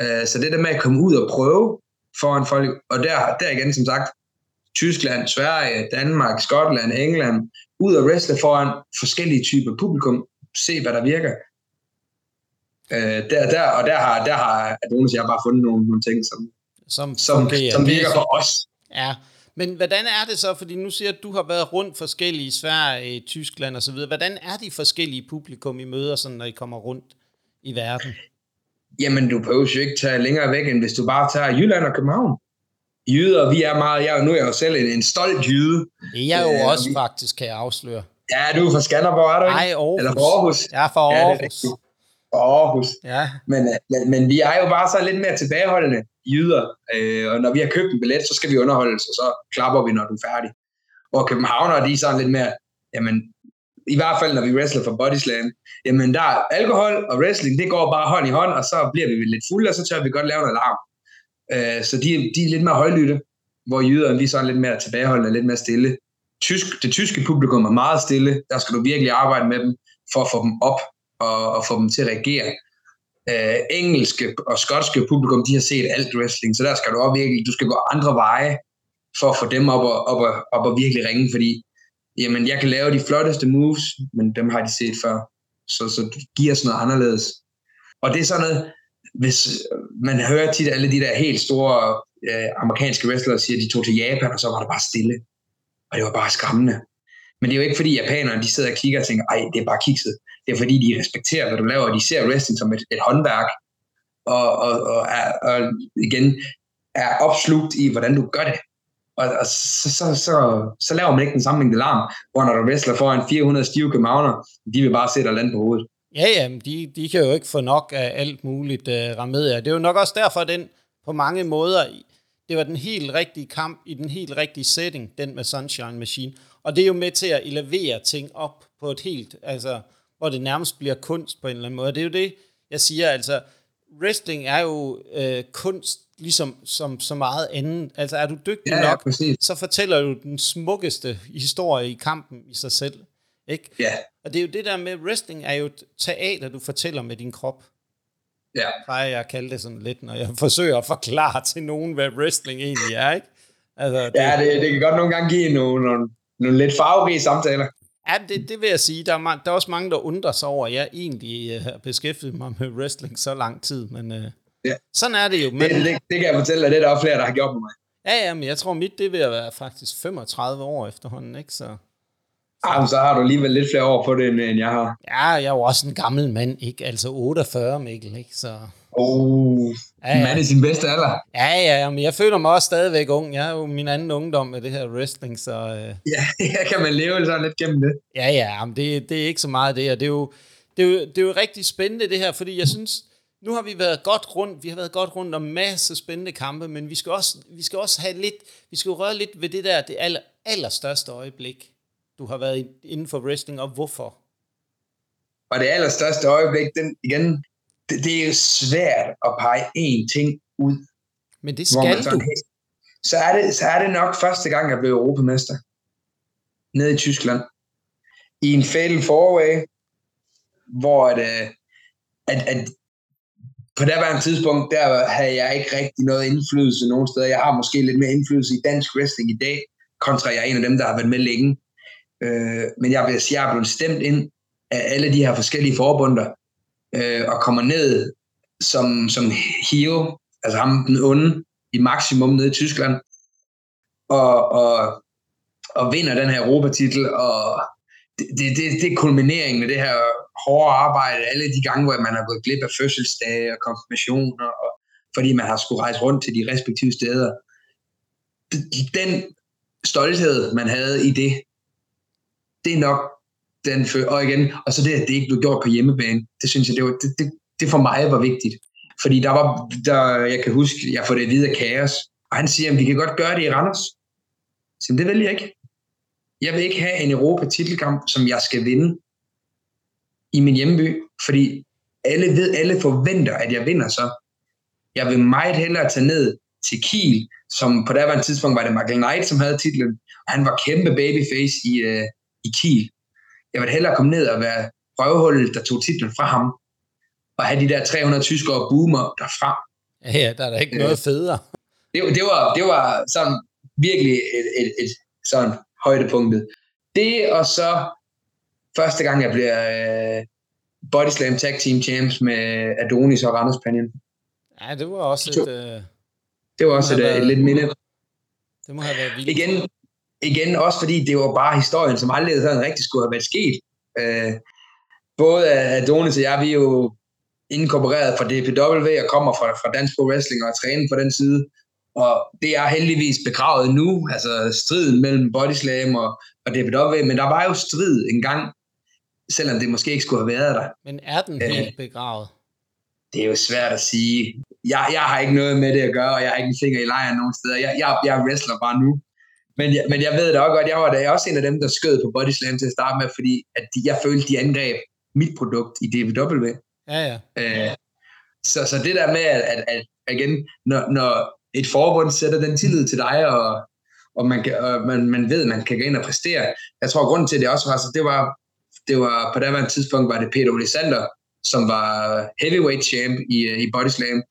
Uh, så det der med at komme ud og prøve foran folk, og der, der igen, som sagt, Tyskland, Sverige, Danmark, Skotland, England, ud og wrestle foran forskellige typer publikum, se hvad der virker. Øh, der, der, og der har, der har Adonis og jeg bare fundet nogle, nogle ting, som, som, som, som virker for os. Ja, men hvordan er det så, fordi nu siger at du har været rundt forskellige i Sverige, Tyskland osv., hvordan er de forskellige publikum, I møder, sådan, når I kommer rundt i verden? Jamen, du behøver jo ikke tage længere væk, end hvis du bare tager Jylland og København. Jyder, vi er meget, jeg, nu er jeg jo selv en, en stolt jyde. Det er jeg jo øh, også vi, faktisk, kan jeg afsløre. Ja, du er fra Skanderborg, er du ikke? Nej, Aarhus. Eller fra Aarhus. Jeg er fra Aarhus. Ja, Aarhus. Ja. Men, øh, men, men vi er jo bare så lidt mere tilbageholdende jyder, øh, og når vi har købt en billet, så skal vi underholdes, og så klapper vi, når du er færdig. Og københavner, de er sådan lidt mere, jamen, i hvert fald når vi wrestler for Bodyslam, jamen der er alkohol og wrestling, det går bare hånd i hånd, og så bliver vi lidt fulde, og så tør vi godt lave en alarm. Øh, så de, de er lidt mere højlytte, hvor jyderne lige er sådan lidt mere tilbageholdende, lidt mere stille. Tysk, det tyske publikum er meget stille, der skal du virkelig arbejde med dem, for at få dem op og, og få dem til at reagere. Uh, engelske og skotske publikum, de har set alt wrestling, så der skal du også virkelig, du skal gå andre veje for at få dem op og, op og, op og virkelig ringe, fordi jamen, jeg kan lave de flotteste moves, men dem har de set før. Så, så det giver sådan noget anderledes. Og det er sådan noget, hvis man hører tit alle de der helt store øh, amerikanske wrestlere siger, at de tog til Japan, og så var det bare stille. Og det var bare skræmmende. Men det er jo ikke fordi japanerne, de sidder og kigger og tænker, ej, det er bare kikset. Det er fordi, de respekterer, hvad du laver, og de ser wrestling som et, et håndværk, og, og, og, er, og igen er opslugt i, hvordan du gør det. Og, og så, så, så, så laver man ikke den sammenhængende larm, hvor når du wrestler foran 400 stive københavner, de vil bare sætte land på hovedet. Ja, ja, de, de kan jo ikke få nok af alt muligt øh, uh, remedier. Det er jo nok også derfor, den på mange måder, det var den helt rigtige kamp i den helt rigtige setting, den med Sunshine Machine. Og det er jo med til at elevere ting op på et helt, altså, hvor det nærmest bliver kunst på en eller anden måde. Det er jo det, jeg siger, altså, wrestling er jo øh, kunst ligesom som så meget andet. Altså er du dygtig Ja, ja, nok, præcis. så fortæller du den smukkeste historie i kampen i sig selv. Ikke? Ja, Og det er jo det der med, wrestling er jo teater, du fortæller med din krop. ja. Plejer jeg at kalde det sådan lidt, når jeg forsøger at forklare til nogen, hvad wrestling egentlig er, ikke? Altså, det, Ja, det, det kan godt nogle gange give nogle, nogle, nogle lidt farverige samtaler. Ja, det, det vil jeg sige. Der er, der er også mange, der undrer sig over, at jeg egentlig uh, har beskæftiget mig med wrestling så lang tid. Men uh, Ja. sådan er det jo. Men, Det, det, det kan jeg fortælle dig, det er der flere, der har gjort med mig. ja, ja, men jeg tror, mit det vil være faktisk 35 år efterhånden. Ikke? Så, Ah, men så har du alligevel lidt flere år på det, end, jeg har. ja, jeg er jo også en gammel mand, ikke? Altså 48, Mikkel, ikke? Så, Oh, ja, ja. mand i sin bedste alder. ja, ja, ja, men jeg føler mig også stadigvæk ung. Jeg er jo min anden ungdom med det her wrestling, så... Uh, Ja, her kan man leve sådan lidt gennem det. Ja, ja, men det, det er ikke så meget det, og det er, jo, det, er jo, det er jo rigtig spændende det her, fordi jeg synes, nu har vi været godt rundt, vi har været godt rundt om masse spændende kampe, men vi skal også, vi skal også have lidt, vi skal røre lidt ved det der, det aller, allerstørste øjeblik, du har været inden for wrestling, og hvorfor? Og det allerstørste øjeblik, den, igen, det, det er jo svært at pege én ting ud. Men det skal sådan du. Så er, det, så er det nok første gang, jeg blev europamester. Nede i Tyskland. I en fatal four-way, hvor at, øh, at, at på det tidspunkt, der havde jeg ikke rigtig noget indflydelse nogen steder. Jeg har måske lidt mere indflydelse i dansk wrestling i dag, kontra jeg er en af dem, der har været med længe. Øh, men jeg vil sige, jeg er blevet stemt ind af alle de her forskellige forbunder, øh, og kommer ned som, som heel, altså ham den onde, i maksimum nede i Tyskland, og, og, og vinder den her Europatitel, og det, det, det, er kulmineringen af det her hårde arbejde, alle de gange, hvor man har gået glip af fødselsdage og konfirmationer, og, fordi man har skulle rejse rundt til de respektive steder. Den stolthed, man havde i det, det er nok den, og igen, og så det, at det ikke blev gjort på hjemmebane, det synes jeg, det, var, det, det, det for mig var vigtigt. Fordi der var, der, jeg kan huske, jeg får det at vide af Kaos, og han siger, at vi kan godt gøre det i Randers. Så det vil jeg ikke. Jeg vil ikke have en Europa-titelkamp, som jeg skal vinde i min hjemby, fordi alle ved, alle forventer, at jeg vinder så. Jeg vil meget hellere tage ned til Kiel, som på daværende tidspunkt var det Michael Knight, som havde titlen, han var kæmpe babyface i, uh, i Kiel. Jeg vil hellere komme ned og være røvhullet, der tog titlen fra ham, og have de der 300 tyskere boomer derfra. Ja, der er da ikke noget federe. Det, det, var, det var sådan virkelig et, et, et sådan højdepunktet. Det og så første gang, jeg bliver uh, Body Slam Tag Team Champs med Adonis og Randers Panion. Ja, det var også et, øh, Det var også et, et været- lidt minde. det må have været vildt. Igen, igen også fordi det var bare historien, som aldrig sådan rigtig skulle have været sket. Uh, både Adonis og jeg, vi er jo inkorporeret fra DPW og kommer fra, fra Dansk Pro Wrestling og er trænet på den side. Og det er heldigvis begravet nu, altså striden mellem Bodyslam og, og DPW, men der var jo strid engang, selvom det måske ikke skulle have været der. Men er den Øh. helt begravet? Det er jo svært at sige. Jeg, jeg har ikke noget med det at gøre, og jeg har ikke en finger i lejren nogen steder. Jeg, jeg, jeg er wrestler bare nu. Men jeg, men jeg ved da også godt, jeg var da også en af dem, der skød på Bodyslam til at starte med, fordi at de, jeg følte, de angreb mit produkt i DPW. Ja, ja. Øh, så, så det der med, at, at, at igen, når, når et forbund sætter den tillid til dig, og, og, man, kan, og man, man ved, at man kan gå ind og præstere. Jeg tror, grunden til, at det også var, så det var, det var på daværende tidspunkt, var det Peter Olisander, som var heavyweight champ i, øh, i Body Slam.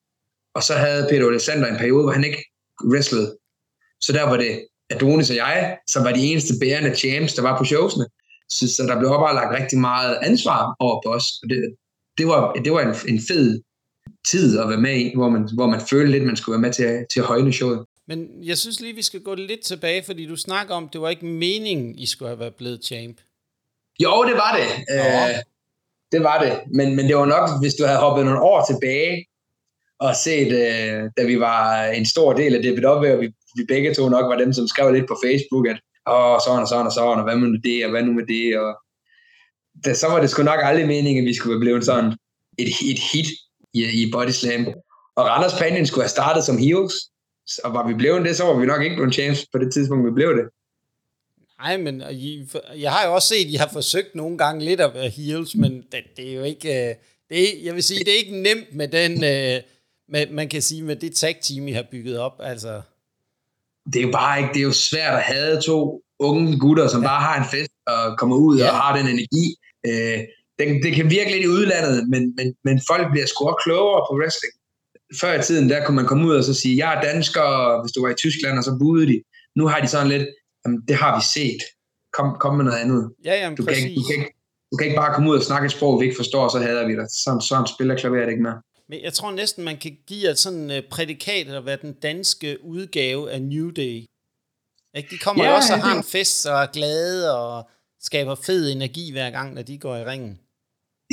Og så havde Peter Olisander en periode, hvor han ikke wrestlede. Så der var det Adonis og jeg, som var de eneste bærende champs, der var på showsene. Så, så der blev bare lagt rigtig meget ansvar over på os. Og det, det var, det var en, en fed tid at være med i, hvor man, hvor man følte lidt, man skulle være med til, at- til at højne showet. Men jeg synes lige, vi skal gå lidt tilbage, fordi du snakker om, det var ikke meningen, I skulle have været blevet champ. Jo, det var det. Øh, det var det. Men, men det var nok, hvis du havde hoppet nogle år tilbage og set, øh, da vi var en stor del af DBW, og vi, vi begge to nok var dem, som skrev lidt på Facebook, at åh, sådan og sådan og sådan, og hvad med det, og hvad nu med det, og da, så var det sgu nok aldrig meningen, at vi skulle være blevet sådan et, et hit i, i Body Slam. Og Randers Panion skulle have startet som heels, og var vi blevet det, så var vi nok ikke blevet champs på det tidspunkt, vi blev det. Nej, men I, jeg har jo også set, at I har forsøgt nogle gange lidt at være heels, men det, det er jo ikke... øh, Det er, jeg vil sige, det er ikke nemt med den, øh, Men man kan sige, med det tag-team, I har bygget op, altså... Det er jo bare ikke, det er jo svært at have to unge gutter, som ja. bare har en fest og kommer ud ja. og har den energi. Øh, det, det kan virke lidt i udlandet, men, men, men folk bliver sgu også klogere på wrestling. Før i tiden, der kunne man komme ud og så sige, jeg er dansker, hvis du var i Tyskland, og så budede de. Nu har de sådan lidt, jamen, det har vi set. Kom, kom med noget andet. Ja, jamen, du, præcis. kan ikke, du, kan ikke, du kan ikke bare komme ud og snakke et sprog, vi ikke forstår, så hader vi dig. Sådan, sådan spiller klaver det ikke mere. Men jeg tror næsten, man kan give et sådan uh, prædikat at være den danske udgave af New Day. Ikke? De kommer ja, også og har en fest og er glade og skaber fed energi hver gang, når de går i ringen.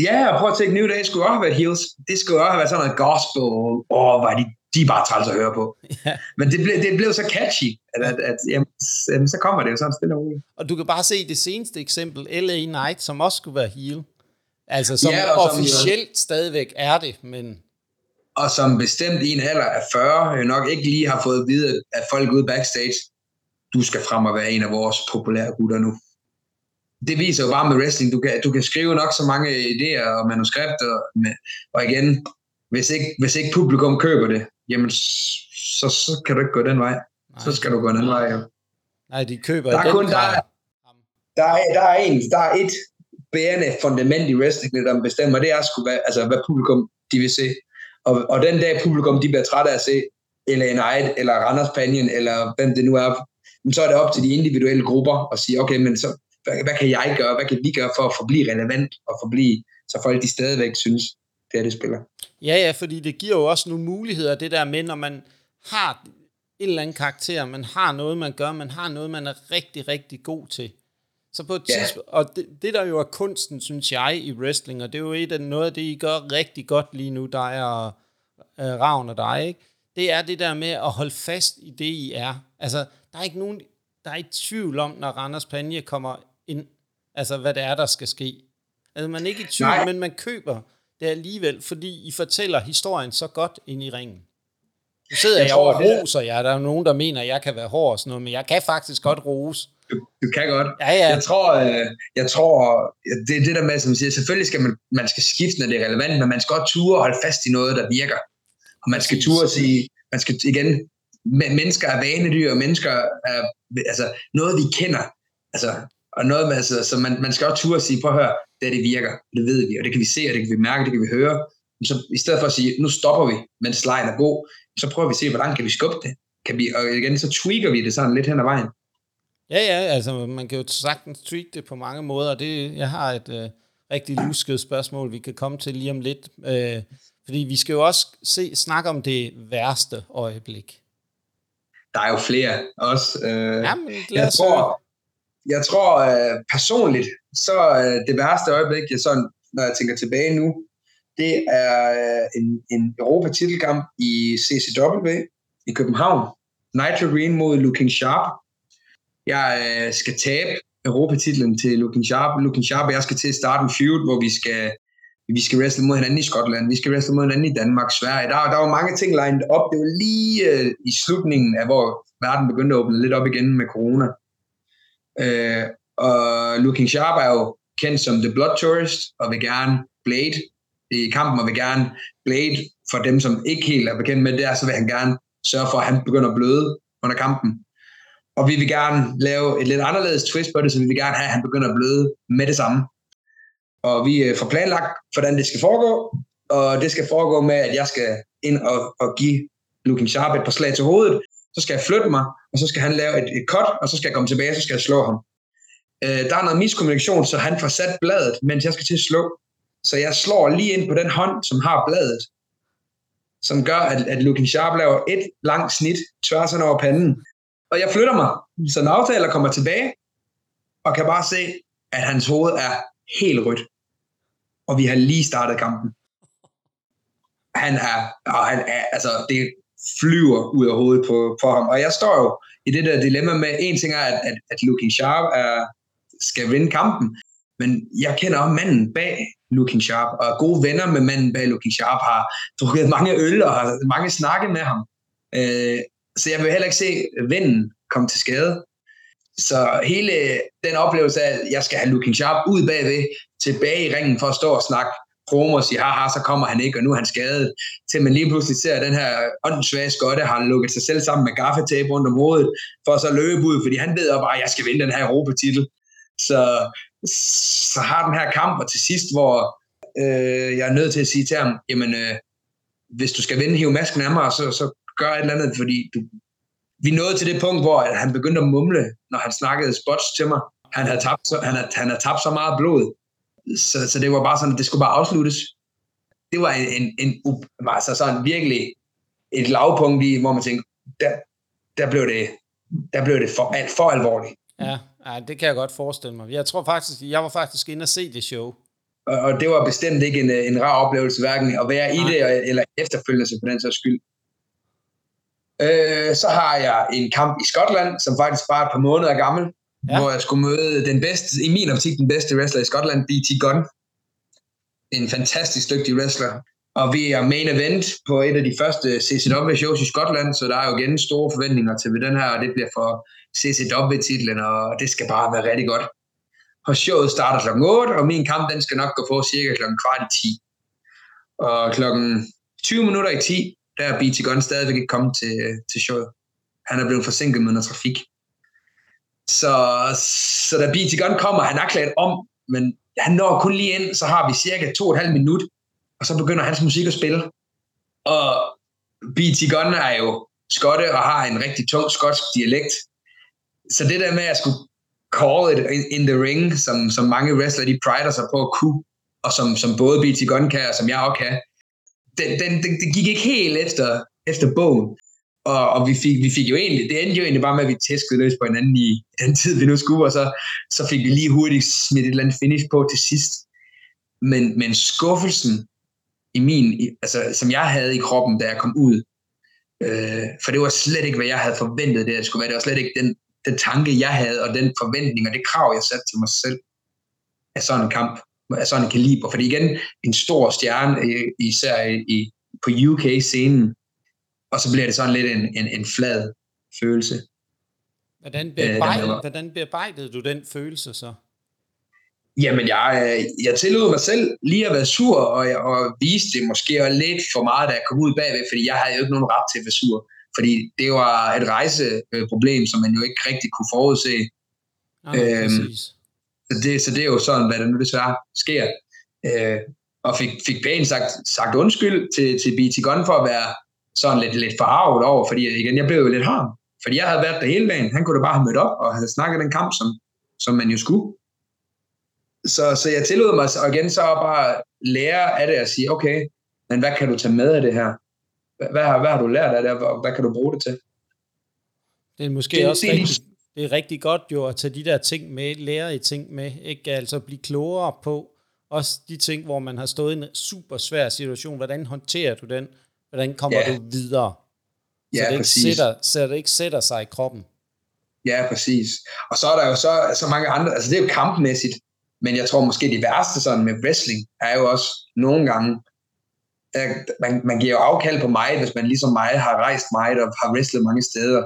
Ja, og prøv at tænke, New Day skulle også have været heels. Det skulle også have været sådan noget gospel. Åh, oh, var de, de bare træls at høre på. Ja. Men det blev, det blev så catchy, at, at, at jamen, så kommer det jo sådan stille og roligt. Og du kan bare se det seneste eksempel, LA Knight, som også skulle være heel. Altså som ja, officielt som, stadigvæk er det, men... Og som bestemt i en alder af 40, nok ikke lige har fået at vide, at folk ude backstage, du skal frem og være en af vores populære gutter nu. Det viser jo bare med wrestling, du kan, du kan skrive nok så mange idéer og manuskripter, med, og igen, hvis ikke, hvis ikke publikum køber det, jamen så, så kan du ikke gå den vej. Nej. Så skal du gå den vej, ja. Nej, de køber der er kun, der, er, der, er, der, er en, der er et bærende fundament i wrestling, der bestemmer, det er sgu, hvad, altså, hvad publikum de vil se. Og, og den dag publikum de bliver træt af at se, eller en Eid, eller Randers Panion, eller hvem det nu er, så er det op til de individuelle grupper at sige, okay, men så, hvad, hvad kan jeg gøre, hvad kan vi gøre for at forblive relevant, og forblive, så folk de stadigvæk synes, det er det spiller. Ja, ja, fordi det giver jo også nogle muligheder, det der med, når man har en eller anden karakter, man har noget, man gør, man har noget, man er rigtig, rigtig god til. Så på et yeah. tidspunkt, og det, det der jo er kunsten, synes jeg, i wrestling, og det er jo et af noget af det, I gør rigtig godt lige nu, dig og øh, Ravn og dig, ikke? det er det der med at holde fast i det, I er. Altså, der er ikke nogen, der er ikke tvivl om, når Randers Panje kommer ind, altså hvad det er, der skal ske. Altså, man er ikke i tvivl, Nej. men man køber det alligevel, fordi I fortæller historien så godt ind i ringen. Nu sidder jeg, jeg tror, og roser jer. Der er nogen, der mener, at jeg kan være hård og sådan noget, men jeg kan faktisk godt rose. Du, du kan godt. Ja, ja. Jeg tror, øh, jeg tror det er det der med, som siger, selvfølgelig skal man, man skal skifte, når det er relevant, men man skal godt ture og holde fast i noget, der virker. Og man skal ture og sige, man skal igen, mennesker er vanedyr, og mennesker er altså, noget, vi kender. Altså, og noget med, altså, så man, man skal også ture og sige, prøv at høre, det, det virker, det ved vi, og det kan vi se, og det kan vi mærke, det kan vi høre. Så i stedet for at sige, nu stopper vi, mens lejen er god, så prøver vi at se, hvordan kan vi skubbe det. Kan vi, og igen, så tweaker vi det sådan lidt hen ad vejen. Ja, ja, altså man kan jo sagtens tweak det på mange måder. Det, jeg har et øh, rigtig lusket spørgsmål, vi kan komme til lige om lidt. Øh, fordi vi skal jo også se, snakke om det værste øjeblik. Der er jo flere også. Øh, Jamen, jeg tror, jeg tror øh, personligt, så øh, det værste øjeblik, jeg sådan, når jeg tænker tilbage nu, det er øh, en, en Europa-titelkamp i CCW i København. Nitro Green mod Looking Sharp. Jeg øh, skal tabe Europatitlen til Looking Sharp. Looking Sharp og jeg skal til at starte en feud, hvor vi skal vi skal wrestle mod hinanden i Skotland, vi skal wrestle mod hinanden i Danmark, Sverige. Der, der var mange ting lined op. Det var lige øh, i slutningen af, hvor verden begyndte at åbne lidt op igen med corona. Øh, og Looking Sharp er jo kendt som The Blood Tourist, og vil gerne Blade i kampen, og vil gerne Blade for dem, som ikke helt er bekendt med det, så vil han gerne sørge for, at han begynder at bløde under kampen. Og vi vil gerne lave et lidt anderledes twist på det, så vi vil gerne have, at han begynder at bløde med det samme og vi øh, får planlagt, hvordan det skal foregå, og det skal foregå med, at jeg skal ind og, og give Looking Sharp et par slag til hovedet, så skal jeg flytte mig, og så skal han lave et, et cut, og så skal jeg komme tilbage, og så skal jeg slå ham. Øh, der er noget miskommunikation, så han får sat bladet, mens jeg skal til at slå. Så jeg slår lige ind på den hånd, som har bladet, som gør, at, at Lukin Sharp laver et langt snit tværs over panden. Og jeg flytter mig, så den aftaler kommer tilbage, og kan bare se, at hans hoved er helt rødt. Og vi har lige startet kampen. Han er, og han er, altså det flyver ud af hovedet på, på ham. Og jeg står jo i det der dilemma med, en ting er, at, at, at Looking Sharp er, skal vinde kampen, men jeg kender også manden bag Looking Sharp, og er gode venner med manden bag Looking Sharp, har drukket mange øl og har mange snakke med ham. Øh, så jeg vil heller ikke se vennen komme til skade. Så hele den oplevelse af, at jeg skal have Looking Sharp ud bagved, tilbage i ringen for at stå og snakke promo og siger, haha, så kommer han ikke, og nu er han skadet, til man lige pludselig ser, at den her åndssvage skotte har lukket sig selv sammen med gaffetape rundt om hovedet, for så løbe ud, fordi han ved jo bare, at jeg skal vinde den her Europatitel. Så, så har den her kamp, og til sidst, hvor øh, jeg er nødt til at sige til ham, jamen, øh, hvis du skal vinde, hiv masken af mig, så, så gør et eller andet, fordi du, vi nåede til det punkt, hvor han begyndte at mumle, når han snakkede spots til mig. Han havde tabt så, han havde, han havde tabt så meget blod, så, så det var bare sådan, at det skulle bare afsluttes. Det var en, en, en altså sådan virkelig et lavpunkt i, hvor man tænkte, der, der blev det, der blev det for, for alvorligt. Ja, ja, det kan jeg godt forestille mig. Jeg tror faktisk, jeg var faktisk inde og se det show. Og, og det var bestemt ikke en, en rar oplevelse, hverken at være Nej. i det eller efterfølgende på den sags skyld. Øh, så har jeg en kamp i Skotland, som faktisk bare er et par måneder gammel, ja. hvor jeg skulle møde den bedste, i min optik den bedste wrestler i Skotland, BT Gunn. En fantastisk dygtig wrestler. Og vi er main event på et af de første CCW-shows i Skotland, så der er jo igen store forventninger til den her, og det bliver for CCW-titlen, og det skal bare være rigtig godt. Og showet starter kl. 8, og min kamp den skal nok gå på cirka kl. kvart i 10. Og klokken 20 minutter i 10, der er BT Gunn stadigvæk ikke kommet til, til showet. Han er blevet forsinket med noget trafik. Så, så da BT Gunn kommer, han er klædt om, men han når kun lige ind, så har vi cirka to og et halvt minut, og så begynder hans musik at spille. Og BT Gunn er jo skotte og har en rigtig tung skotsk dialekt. Så det der med at skulle call it in the ring, som, som mange wrestlere de prider sig på at kunne, og som, som både BT Gunn kan, og som jeg også kan, den, den, den, det gik ikke helt efter, efter bogen. Og, og vi, fik, vi fik jo egentlig, det endte jo egentlig bare med, at vi tæskede løs på hinanden i den tid, vi nu skulle, og så, så fik vi lige hurtigt smidt et eller andet finish på til sidst. Men, men skuffelsen i min, altså, som jeg havde i kroppen, da jeg kom ud, øh, for det var slet ikke, hvad jeg havde forventet, det skulle være. Det var slet ikke den, den tanke, jeg havde, og den forventning, og det krav, jeg satte til mig selv af sådan en kamp af sådan en kaliber. Fordi igen, en stor stjerne, øh, især i, på UK-scenen, og så bliver det sådan lidt en, en, en flad følelse. Hvordan bearbejdede, øh, hvordan bearbejdede du den følelse så? Jamen, jeg, jeg tillod mig selv lige at være sur, og, jeg, og viste det måske lidt for meget, da jeg kom ud bagved, fordi jeg havde jo ikke nogen ret til at være sur. Fordi det var et rejseproblem, som man jo ikke rigtig kunne forudse. Ja, øhm, præcis. Så det, så det er jo sådan, hvad der nu desværre sker. Øh, og fik, fik pænt sagt, sagt undskyld til, til BT Gun for at være sådan lidt, lidt forarvet over, fordi igen, jeg blev jo lidt harm. Fordi jeg havde været der hele dagen. Han kunne da bare have mødt op og have snakket den kamp, som, som man jo skulle. Så, så jeg tillod mig og igen så bare lære af det og sige, okay, men hvad kan du tage med af det her? Hvad, hvad, har, hvad har du lært af det, og hvad kan du bruge det til? Det er måske det, også det, rigtig, det er rigtig godt jo at tage de der ting med, lære i ting med, ikke altså blive klogere på også de ting, hvor man har stået i en super svær situation. Hvordan håndterer du den? Hvordan kommer ja. du videre? Så ja, det ikke sætter, så det ikke sætter sig i kroppen. Ja, præcis. Og så er der jo så, så mange andre, altså det er jo kampmæssigt, men jeg tror måske det værste sådan med wrestling er jo også nogle gange, at man, man giver jo afkald på mig, hvis man ligesom mig har rejst meget og har wrestlet mange steder.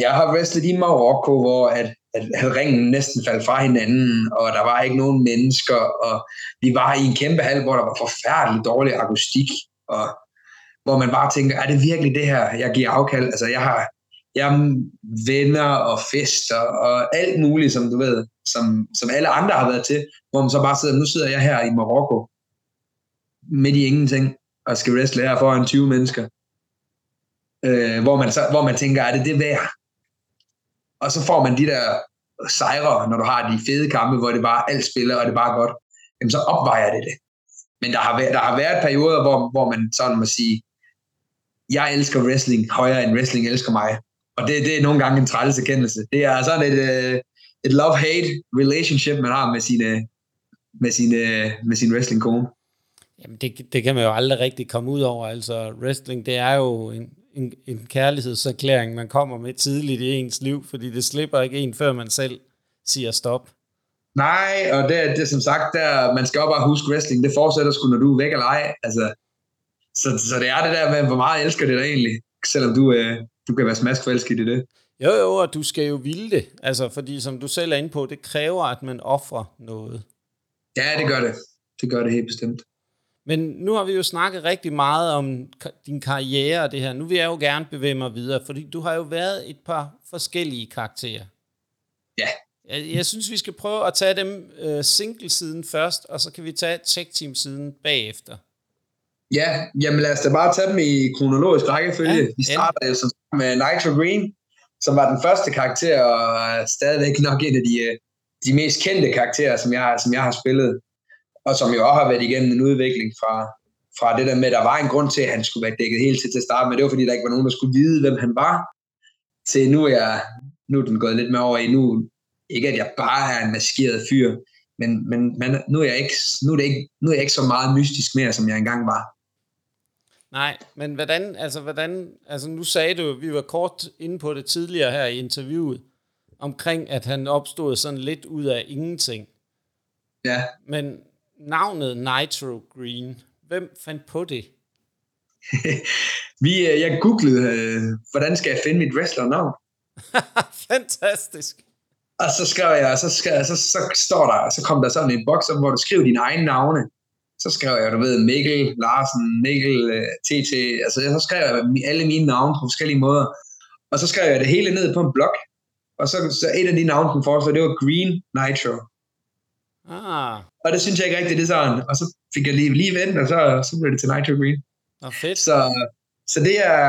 Jeg har wrestlet i Marokko, hvor at, at, at ringen næsten faldt fra hinanden, og der var ikke nogen mennesker, og vi var i en kæmpe hal, hvor der var forfærdelig dårlig akustik, og hvor man bare tænker, er det virkelig det her, jeg giver afkald? Altså, jeg har jeg venner og fester og alt muligt, som du ved, som, som alle andre har været til, hvor man så bare sidder, nu sidder jeg her i Marokko, midt i ingenting, og skal wrestle her foran 20 mennesker øh, hvor, man så, hvor man tænker, er det det værd? Og så får man de der sejre, når du har de fede kampe, hvor det bare alt spiller, og det er bare godt. Jamen så opvejer det det. Men der har været, der har været perioder, hvor, hvor man sådan må sige, jeg elsker wrestling højere end wrestling elsker mig. Og det, det er nogle gange en træls erkendelse. Det er sådan et, øh, et love-hate relationship, man har med sine, med sine, med sin wrestling kone. Jamen det, det kan man jo aldrig rigtig komme ud over. Altså wrestling, det er jo en, en, en kærlighedserklæring, man kommer med tidligt i ens liv, fordi det slipper ikke en, før man selv siger stop. Nej, og det, det er som sagt, der, man skal jo bare huske wrestling, det fortsætter sgu, når du er væk eller ej. Altså, så, så det er det der med, hvor meget elsker det dig egentlig, selvom du, øh, du kan være smaskforelsket i det. Jo, jo, og du skal jo ville det. Altså, fordi som du selv er inde på, det kræver, at man offrer noget. Ja, det gør det. Det gør det helt bestemt. Men nu har vi jo snakket rigtig meget om din karriere og det her. Nu vil jeg jo gerne bevæge mig videre, fordi du har jo været et par forskellige karakterer. Ja. Jeg, jeg synes, vi skal prøve at tage dem uh, single-siden først, og så kan vi tage tech-team-siden bagefter. Ja, jamen lad os da bare tage dem i kronologisk rækkefølge. Ja, vi starter jo som med Nitro Green, som var den første karakter, og stadigvæk nok en af de, øh, de mest kendte karakterer, som jeg, som jeg har spillet og som jo også har været igennem en udvikling fra, fra det der med, at der var en grund til, at han skulle være dækket helt til til at starte med. Det var fordi, der ikke var nogen, der skulle vide, hvem han var. Til nu er, jeg, nu er den gået lidt mere over i nu. Ikke at jeg bare er en maskeret fyr, men, men, men nu, er jeg ikke, nu, er det ikke, nu er jeg ikke så meget mystisk mere, som jeg engang var. Nej, men hvordan, altså, hvordan, altså nu sagde du, vi var kort inde på det tidligere her i interviewet, omkring at han opstod sådan lidt ud af ingenting. Ja. Men navnet Nitro Green, hvem fandt på det? Vi, øh, jeg googlede, øh, hvordan skal jeg finde mit wrestlernavn? Fantastisk. Og så skrev jeg, så, skrev, så, så står der, så kom der sådan en boks hvor du skriver dine egne navne. Så skrev jeg, du ved, Mikkel, Larsen, Mikkel, TT, øh, altså så skrev jeg alle mine navne på forskellige måder. Og så skrev jeg det hele ned på en blog. Og så, så et af de navne, den foreslog, det var Green Nitro. Ah. Og det synes jeg ikke rigtigt, det er sådan. Og så fik jeg lige, lige vendt, og så, så blev det til Nitro Green. Nå, fedt. Så, så det er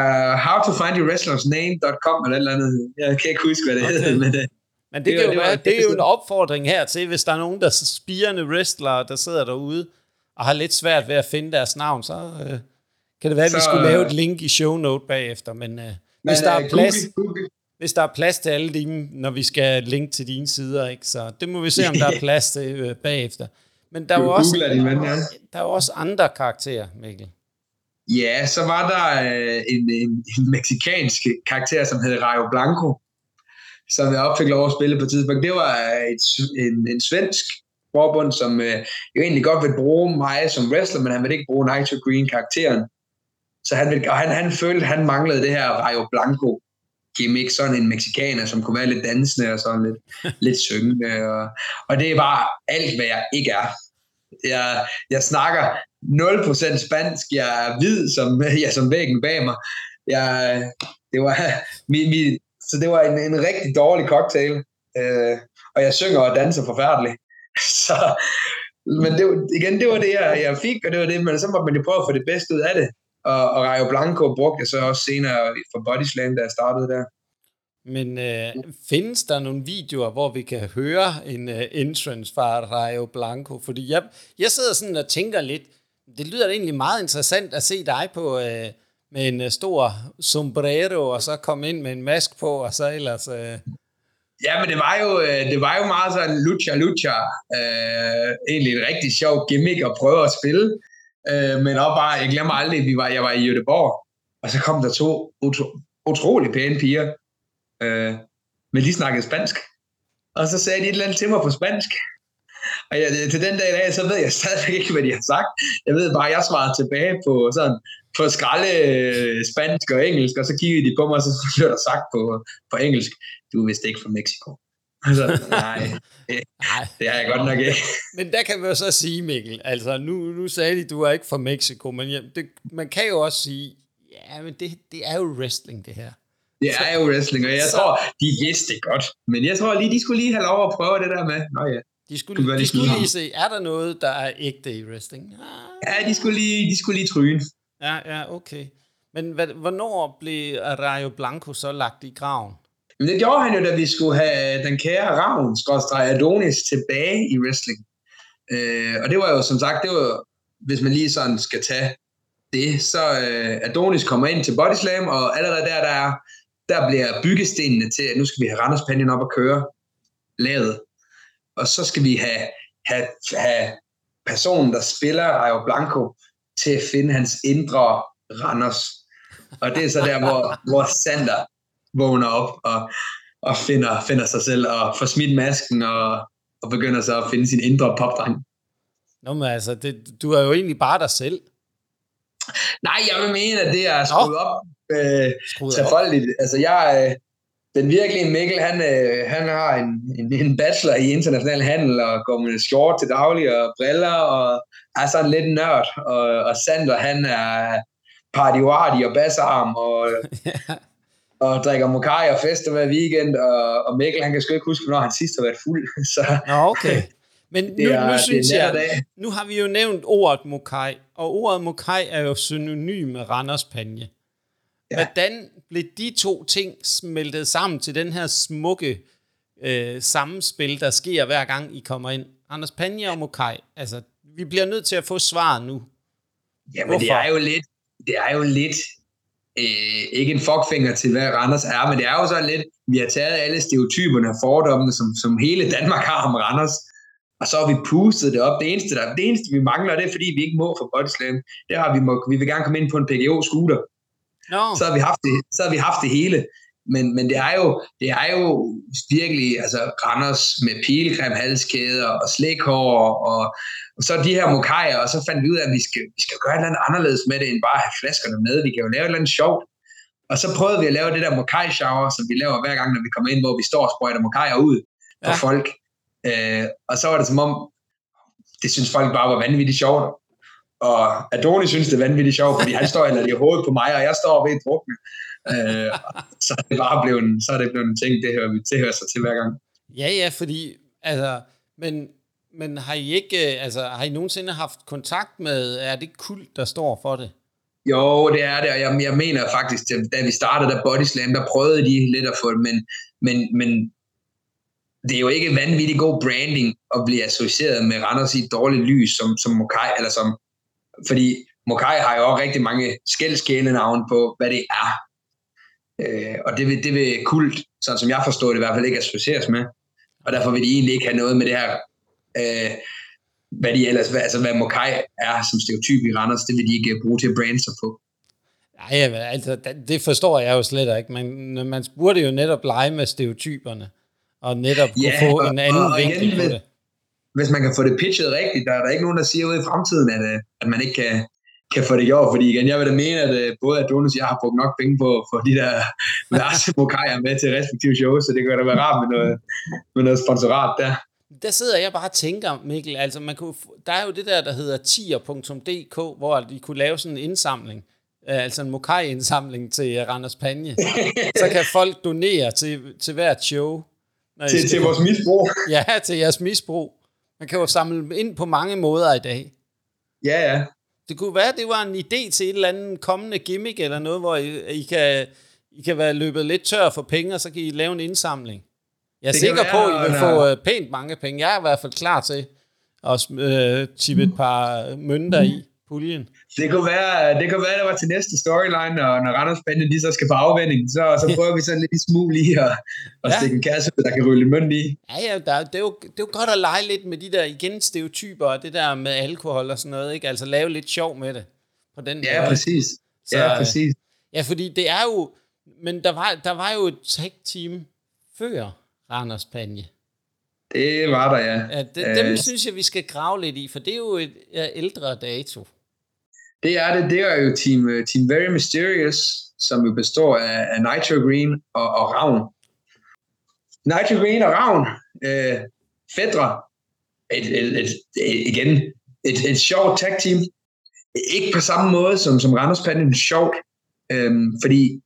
how to find your wrestlers name.com eller et eller andet. Jeg kan ikke huske, hvad det okay. hedder, men det, øh, men det, det, jo, det, var, det er jo en opfordring her til, hvis der er nogen, der er spirende wrestlere, der sidder derude, og har lidt svært ved at finde deres navn, så øh, kan det være, at vi skulle lave et link i show note bagefter. Men, øh, men hvis der er øh, plads, Google, Google, hvis der er plads til alle dine, når vi skal linke til dine sider, ikke? så det må vi se, om der er plads til øh, bagefter. Men der er, jo også, din ven, ja. der er jo også andre karakterer, Mikkel. Ja, så var der øh, en, en, en meksikansk karakter, som hed Rayo Blanco, som jeg opfik lov at spille på et tidspunkt. Det var et, en, en svensk forbund, som øh, jo egentlig godt vil bruge mig som wrestler, men han vil ikke bruge Nitro Green karakteren. Så han, vil, og han, han følte, at han manglede det her Rayo Blanco gimmick, sådan en meksikaner, som kunne være lidt dansende og sådan lidt, lidt syngende. Og, og det er bare alt, hvad jeg ikke er. Jeg, jeg snakker 0% spansk, jeg er hvid som, ja, som væggen bag mig. Jeg, det var, mi, mi, så det var en, en rigtig dårlig cocktail. Øh, og jeg synger og danser forfærdeligt. Så, men det, igen, det var det, jeg, jeg fik, og det var det, men så måtte man jo prøve at få det bedste ud af det. Og, og Rayo Blanco brugte jeg så også senere for Body Slam, da jeg startede der. Men øh, findes der nogle videoer, hvor vi kan høre en øh, entrance fra Rayo Blanco? Fordi jeg, jeg sidder sådan og tænker lidt, det lyder egentlig meget interessant at se dig på øh, med en øh, stor sombrero, og så komme ind med en mask på, og så ellers... Øh... Ja, men det var jo, øh, det var jo meget sådan lucha lucha. Øh, egentlig en rigtig sjov gimmick at prøve at spille. Øh, men også bare, jeg glemmer aldrig, vi var, jeg var i Göteborg, og så kom der to utro, utrolig pæne piger, øh, men de snakkede spansk. Og så sagde de et eller andet til mig på spansk. Og jeg, til den dag i dag, så ved jeg stadigvæk ikke, hvad de har sagt. Jeg ved bare, at jeg svarede tilbage på sådan, på skralde øh, spansk og engelsk, og så kiggede de på mig, og så blev der sagt på, på engelsk, du er vist ikke fra Mexico. Altså, nej, det, det har jeg godt nok ikke. Men der kan vi jo så sige, Mikkel, altså nu, nu sagde de, du er ikke fra Mexico, men ja, det, man kan jo også sige, ja, men det, det er jo wrestling, det her. Det er jo wrestling, og jeg så, tror, de vidste det godt. Men jeg tror lige, de skulle lige have lov at prøve det der med. Nå ja. De skulle, de, skulle lige se, er der noget, der er ægte i wrestling? Ja, de skulle lige, de skulle lige tryne. Ja, ja, okay. Men hvad, hvornår blev Rayo Blanco så lagt i graven? Men det gjorde han jo, da vi skulle have den kære Ravn, skrådstræk Adonis, tilbage i wrestling. Øh, og det var jo som sagt, det var, hvis man lige sådan skal tage det, så øh, Adonis kommer ind til Body Slam, og allerede der, der, er, der bliver byggestenene til, at nu skal vi have Randers Panien op og køre lavet. Og så skal vi have, have, have personen, der spiller Rayo Blanco, til at finde hans indre Randers. Og det er så der, hvor, hvor Sander vågner op og, og finder, finder sig selv og får smidt masken og, og begynder så at finde sin indre popdreng. Nå, men altså, det, du er jo egentlig bare dig selv. Nej, jeg vil mene, at det er skruet Nå. op øh, tilfoldigt. Altså, jeg, øh, den virkelige Mikkel, han, øh, han har en, en, en bachelor i international handel og går med short til daglig og briller og er sådan lidt nørd. Og, og Sander, han er party og bassarm og, og drikker mokai og fester hver weekend. Og, og Mikkel, han kan sgu ikke huske, hvornår han sidst har været fuld. Så, okay. Men nu, er, nu synes jeg, nu har vi jo nævnt ordet mokai, og ordet mokai er jo synonym med Randers Panje. Ja. Hvordan blev de to ting smeltet sammen til den her smukke øh, sammenspil, der sker hver gang I kommer ind? Anders Panje og Mokai. Altså, vi bliver nødt til at få svar nu. Jamen, Hvorfor? det er jo lidt, det er jo lidt øh, ikke en fuckfinger til, hvad Randers er, men det er jo så lidt, vi har taget alle stereotyperne og fordommene, som, som hele Danmark har om Randers, og så har vi pustet det op. Det eneste, der, det eneste vi mangler, det er, fordi vi ikke må for bodyslam. Det har vi, må, vi vil gerne komme ind på en PGO-scooter. No. Så, har vi haft det, så har vi haft det hele. Men, men det, er jo, det er jo virkelig altså, Randers med pilgrim, halskæder og slækhår og, og så de her mokajer, og så fandt vi ud af, at vi skal, vi skal gøre et eller andet anderledes med det, end bare at have flaskerne med. Vi kan jo lave et eller andet sjovt. Og så prøvede vi at lave det der mokai shower, som vi laver hver gang, når vi kommer ind, hvor vi står og sprøjter mokajer ud på ja. folk. Øh, og så var det som om, det synes folk bare var vanvittigt sjovt. Og Adoni synes, det er vanvittigt sjovt, fordi han står eller i hovedet på mig, og jeg står ved drukne. Øh, så er det bare blevet, så er det blevet en ting, det hører vi til, hører sig til hver gang. Ja, ja, fordi, altså, men, men har I ikke, øh, altså, har I nogensinde haft kontakt med, er det kult, der står for det? Jo, det er det, og jeg, jeg mener faktisk, da vi startede der Body Slam, der prøvede de lidt at få det, men, men, men det er jo ikke vanvittig god branding at blive associeret med Randers i et dårligt lys, som, som Mokai, eller som, fordi Mokai har jo også rigtig mange skældskæle navn på, hvad det er. Øh, og det vil, det vil kult, sådan som jeg forstår det, i hvert fald ikke associeres med. Og derfor vil de egentlig ikke have noget med det her, øh, hvad de ellers, hvad, altså hvad Mokai er som stereotyp i Randers, det vil de ikke bruge til at brande sig på. Nej, altså, det forstår jeg jo slet ikke, men man burde jo netop lege med stereotyperne og netop kunne ja, få en anden og, og vinkel på det. Hvis man kan få det pitchet rigtigt, der er der ikke nogen, der siger ude i fremtiden, at, øh, at man ikke kan, kan få det gjort, fordi igen, jeg vil da mene, at øh, både Adonis og jeg har brugt nok penge på for de der værste mokajer med til respektive shows, så det kan da være rart med noget, med noget sponsorat der. Der sidder jeg bare og tænker, Mikkel, altså man kunne, der er jo det der, der hedder tier.dk, hvor de kunne lave sådan en indsamling, øh, altså en mokai-indsamling til Randers Panje. så kan folk donere til, til hvert show, når til, til vores misbrug. ja, til jeres misbrug. Man kan jo samle ind på mange måder i dag. Ja, ja. Det kunne være, det var en idé til et eller andet kommende gimmick eller noget, hvor I, I, kan, I kan være løbet lidt tør for penge, og så kan I lave en indsamling. Jeg er det sikker være, på, at I vil få uh, pænt mange penge. Jeg er i hvert fald klar til at uh, tippe et par mønter i puljen. Det kunne være, det kunne være, der var til næste storyline, og når Randers Bande de så skal på afvending, så, så prøver vi sådan lidt i smug lige at, at ja. stikke en kasse, der kan rylle mønt i. Ja, ja der, det, er jo, det er jo godt at lege lidt med de der igen stereotyper, og det der med alkohol og sådan noget, ikke? altså lave lidt sjov med det. På den ja, måde. præcis. Så, ja, præcis. Ja, fordi det er jo, men der var, der var jo et tech-team før Randers Panje. Det var der, ja. ja det, dem øh. synes jeg, vi skal grave lidt i, for det er jo et ja, ældre dato. Det er det. Det er jo Team, øh, team Very Mysterious, som jo består af, af Nitro Green og, og Ravn. Nitro Green og Ravn, øh, Fedre, et, et, et, et, igen, et, et sjovt tag team. Ikke på samme måde som, som Randers Panden sjovt, øhm, fordi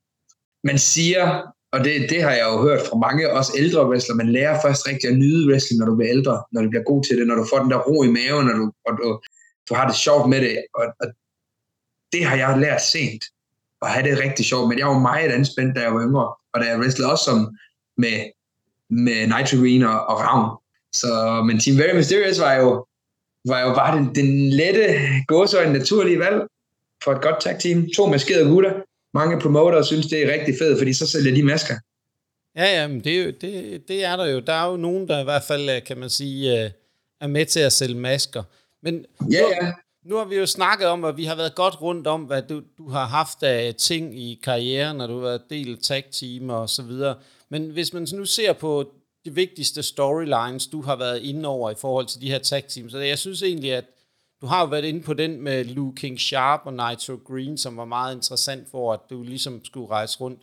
man siger, og det, det har jeg jo hørt fra mange også ældre wrestler, man lærer først rigtig at nyde wrestling, når du bliver ældre, når du bliver god til det, når du får den der ro i maven, når du, og, du, du har det sjovt med det, og, og det har jeg lært sent, at have det rigtig sjovt, men jeg var meget anspændt, da jeg var yngre, og da jeg wrestlede også som med, med Nitro Green og, og Ravn. Så, men Team Very Mysterious var jo, var jo bare den, den lette gåsøjne naturlige valg for et godt tag team. To maskerede gutter. Mange promotere synes, det er rigtig fedt, fordi så sælger de masker. Ja, ja, men det, det, det er der jo. Der er jo nogen, der i hvert fald, kan man sige, øh, er med til at sælge masker. Men ja, ja nu har vi jo snakket om, at vi har været godt rundt om, hvad du, du har haft af ting i karrieren, når du har været del tag team og så videre. Men hvis man nu ser på de vigtigste storylines, du har været inde over i forhold til de her tag teams, så jeg synes egentlig, at du har jo været inde på den med Luke King Sharp og Nitro Green, som var meget interessant for, at du ligesom skulle rejse rundt.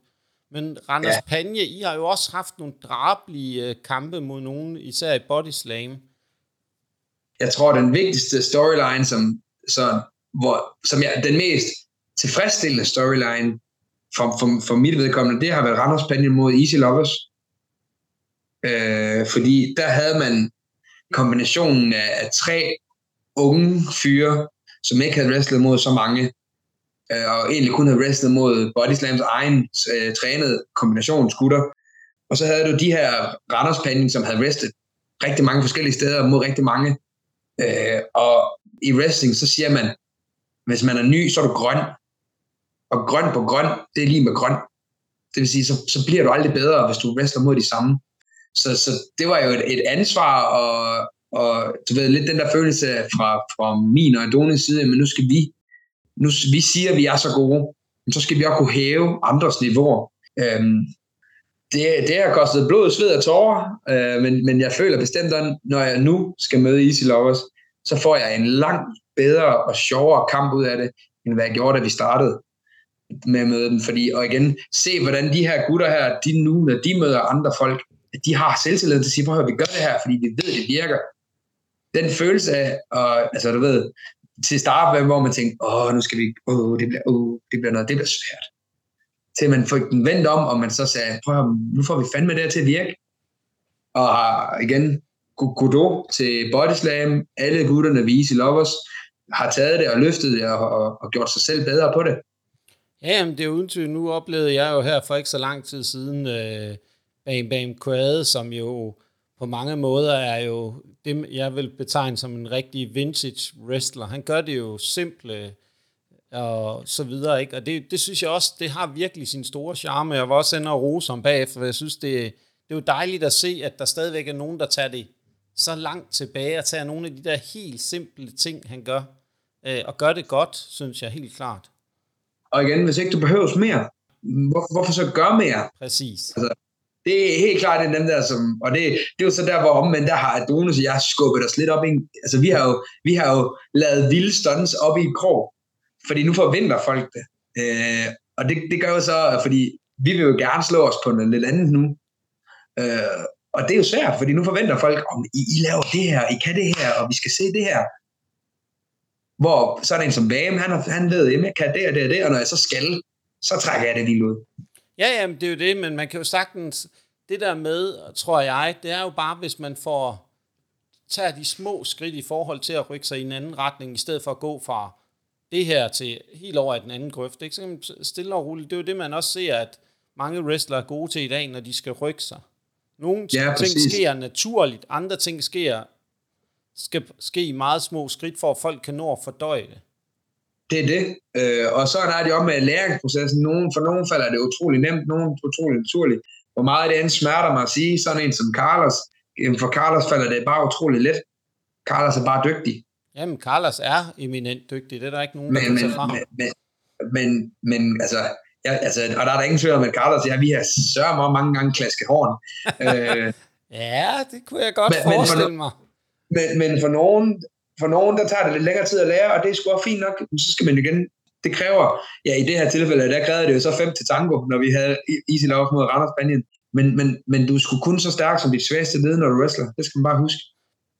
Men Randers ja. Panje, I har jo også haft nogle drablige kampe mod nogen, især i Body Slam. Jeg tror, den vigtigste storyline, som, sådan, hvor, som jeg, den mest tilfredsstillende storyline for, for, for mit vedkommende, det har været Randers Panje mod Easy Lovers. Øh, fordi der havde man kombinationen af, af tre unge fyre, som ikke havde wrestlet mod så mange, øh, og egentlig kun havde wrestlet mod Bodyslams egen øh, trænede kombinationsgutter. Og så havde du de her Randers som havde wrestlet rigtig mange forskellige steder mod rigtig mange. Øh, og i wrestling, så siger man, hvis man er ny, så er du grøn. Og grøn på grøn, det er lige med grøn. Det vil sige, så, så bliver du aldrig bedre, hvis du wrestler mod de samme. Så, så det var jo et, et ansvar, og, og du ved, lidt den der følelse fra, fra min og Adonis side, men nu skal vi, nu, vi siger, at vi er så gode, men så skal vi også kunne hæve andres niveauer. Øhm, det, det har kostet blod, sved og tårer, øh, men, men jeg føler bestemt, at når jeg nu skal møde Easy Lovers, så får jeg en langt bedre og sjovere kamp ud af det, end hvad jeg gjorde, da vi startede med at møde dem. Fordi, og igen, se hvordan de her gutter her, de nu, når de møder andre folk, at de har selvtilliden til at sige, prøv at vi gør det her, fordi vi ved, det virker. Den følelse af, og, altså du ved, til start med, hvor man tænker, åh, nu skal vi, åh, det bliver, åh, det bliver noget, det bliver svært. Til man fik den vendt om, og man så sagde, prøv at, nu får vi fandme det her til at virke. Og igen, kudo til Bodyslam, alle gutterne, vi i Lovers, har taget det og løftet det og, og, og gjort sig selv bedre på det. Ja, men det er uden tvivl. Nu oplevede jeg jo her for ikke så lang tid siden øh, Bam Bam Quad, som jo på mange måder er jo det, jeg vil betegne som en rigtig vintage wrestler. Han gør det jo simple og så videre, ikke? Og det, det synes jeg også, det har virkelig sin store charme. Jeg var også inde og rose ham bagefter, for jeg synes, det, det er jo dejligt at se, at der stadigvæk er nogen, der tager det så langt tilbage og tager nogle af de der helt simple ting, han gør. Øh, og gør det godt, synes jeg helt klart. Og igen, hvis ikke du behøves mere, hvor, hvorfor så gøre mere? Præcis. Altså, det er helt klart en dem der, som, og det, det er jo så der, hvor omvendt der har Adonis og jeg skubbet os lidt op i, altså vi har jo, vi har jo lavet vilde stunts op i krog, fordi nu forventer folk det. Øh, og det, det gør jo så, fordi vi vil jo gerne slå os på noget lidt andet nu. Øh, og det er jo svært, fordi nu forventer folk, om I, I laver det her, I kan det her, og vi skal se det her. Hvor så er der en som Bam, han, han ved, at jeg kan det og det og det, og når jeg så skal, så trækker jeg det lige ud. Ja, ja, det er jo det, men man kan jo sagtens, det der med, tror jeg, det er jo bare, hvis man får, tager de små skridt i forhold til at rykke sig i en anden retning, i stedet for at gå fra det her til helt over i den anden grøft. Ikke? Så stille og roligt. Det er jo det, man også ser, at mange wrestlere er gode til i dag, når de skal rykke sig. Nogle ja, ting præcis. sker naturligt, andre ting sker, skal ske i meget små skridt, for at folk kan nå at fordøje det. Det er det. Øh, og så er det jo med læringsprocessen. Nogen, for nogen falder det utrolig nemt, nogen utrolig naturligt. Hvor meget det end smerter mig at sige, sådan en som Carlos, for Carlos falder det bare utrolig let. Carlos er bare dygtig. Jamen, Carlos er eminent dygtig. Det er der ikke nogen, der men, kan tage fra men, men, men, men, altså, ja, altså, og der er der ingen tvivl om, at Carlos, ja, vi har sørget mig mange gange klaske horn. øh, ja, det kunne jeg godt men, forestille men for, mig. Men, men for nogen, for nogen, der tager det lidt længere tid at lære, og det er sgu også fint nok, så skal man igen, det kræver, ja i det her tilfælde, der krævede det jo så fem til tango, når vi havde Easy Love mod Randers Spanien. Men, men, men du skulle kun så stærk som dit svageste led, når du wrestler. Det skal man bare huske.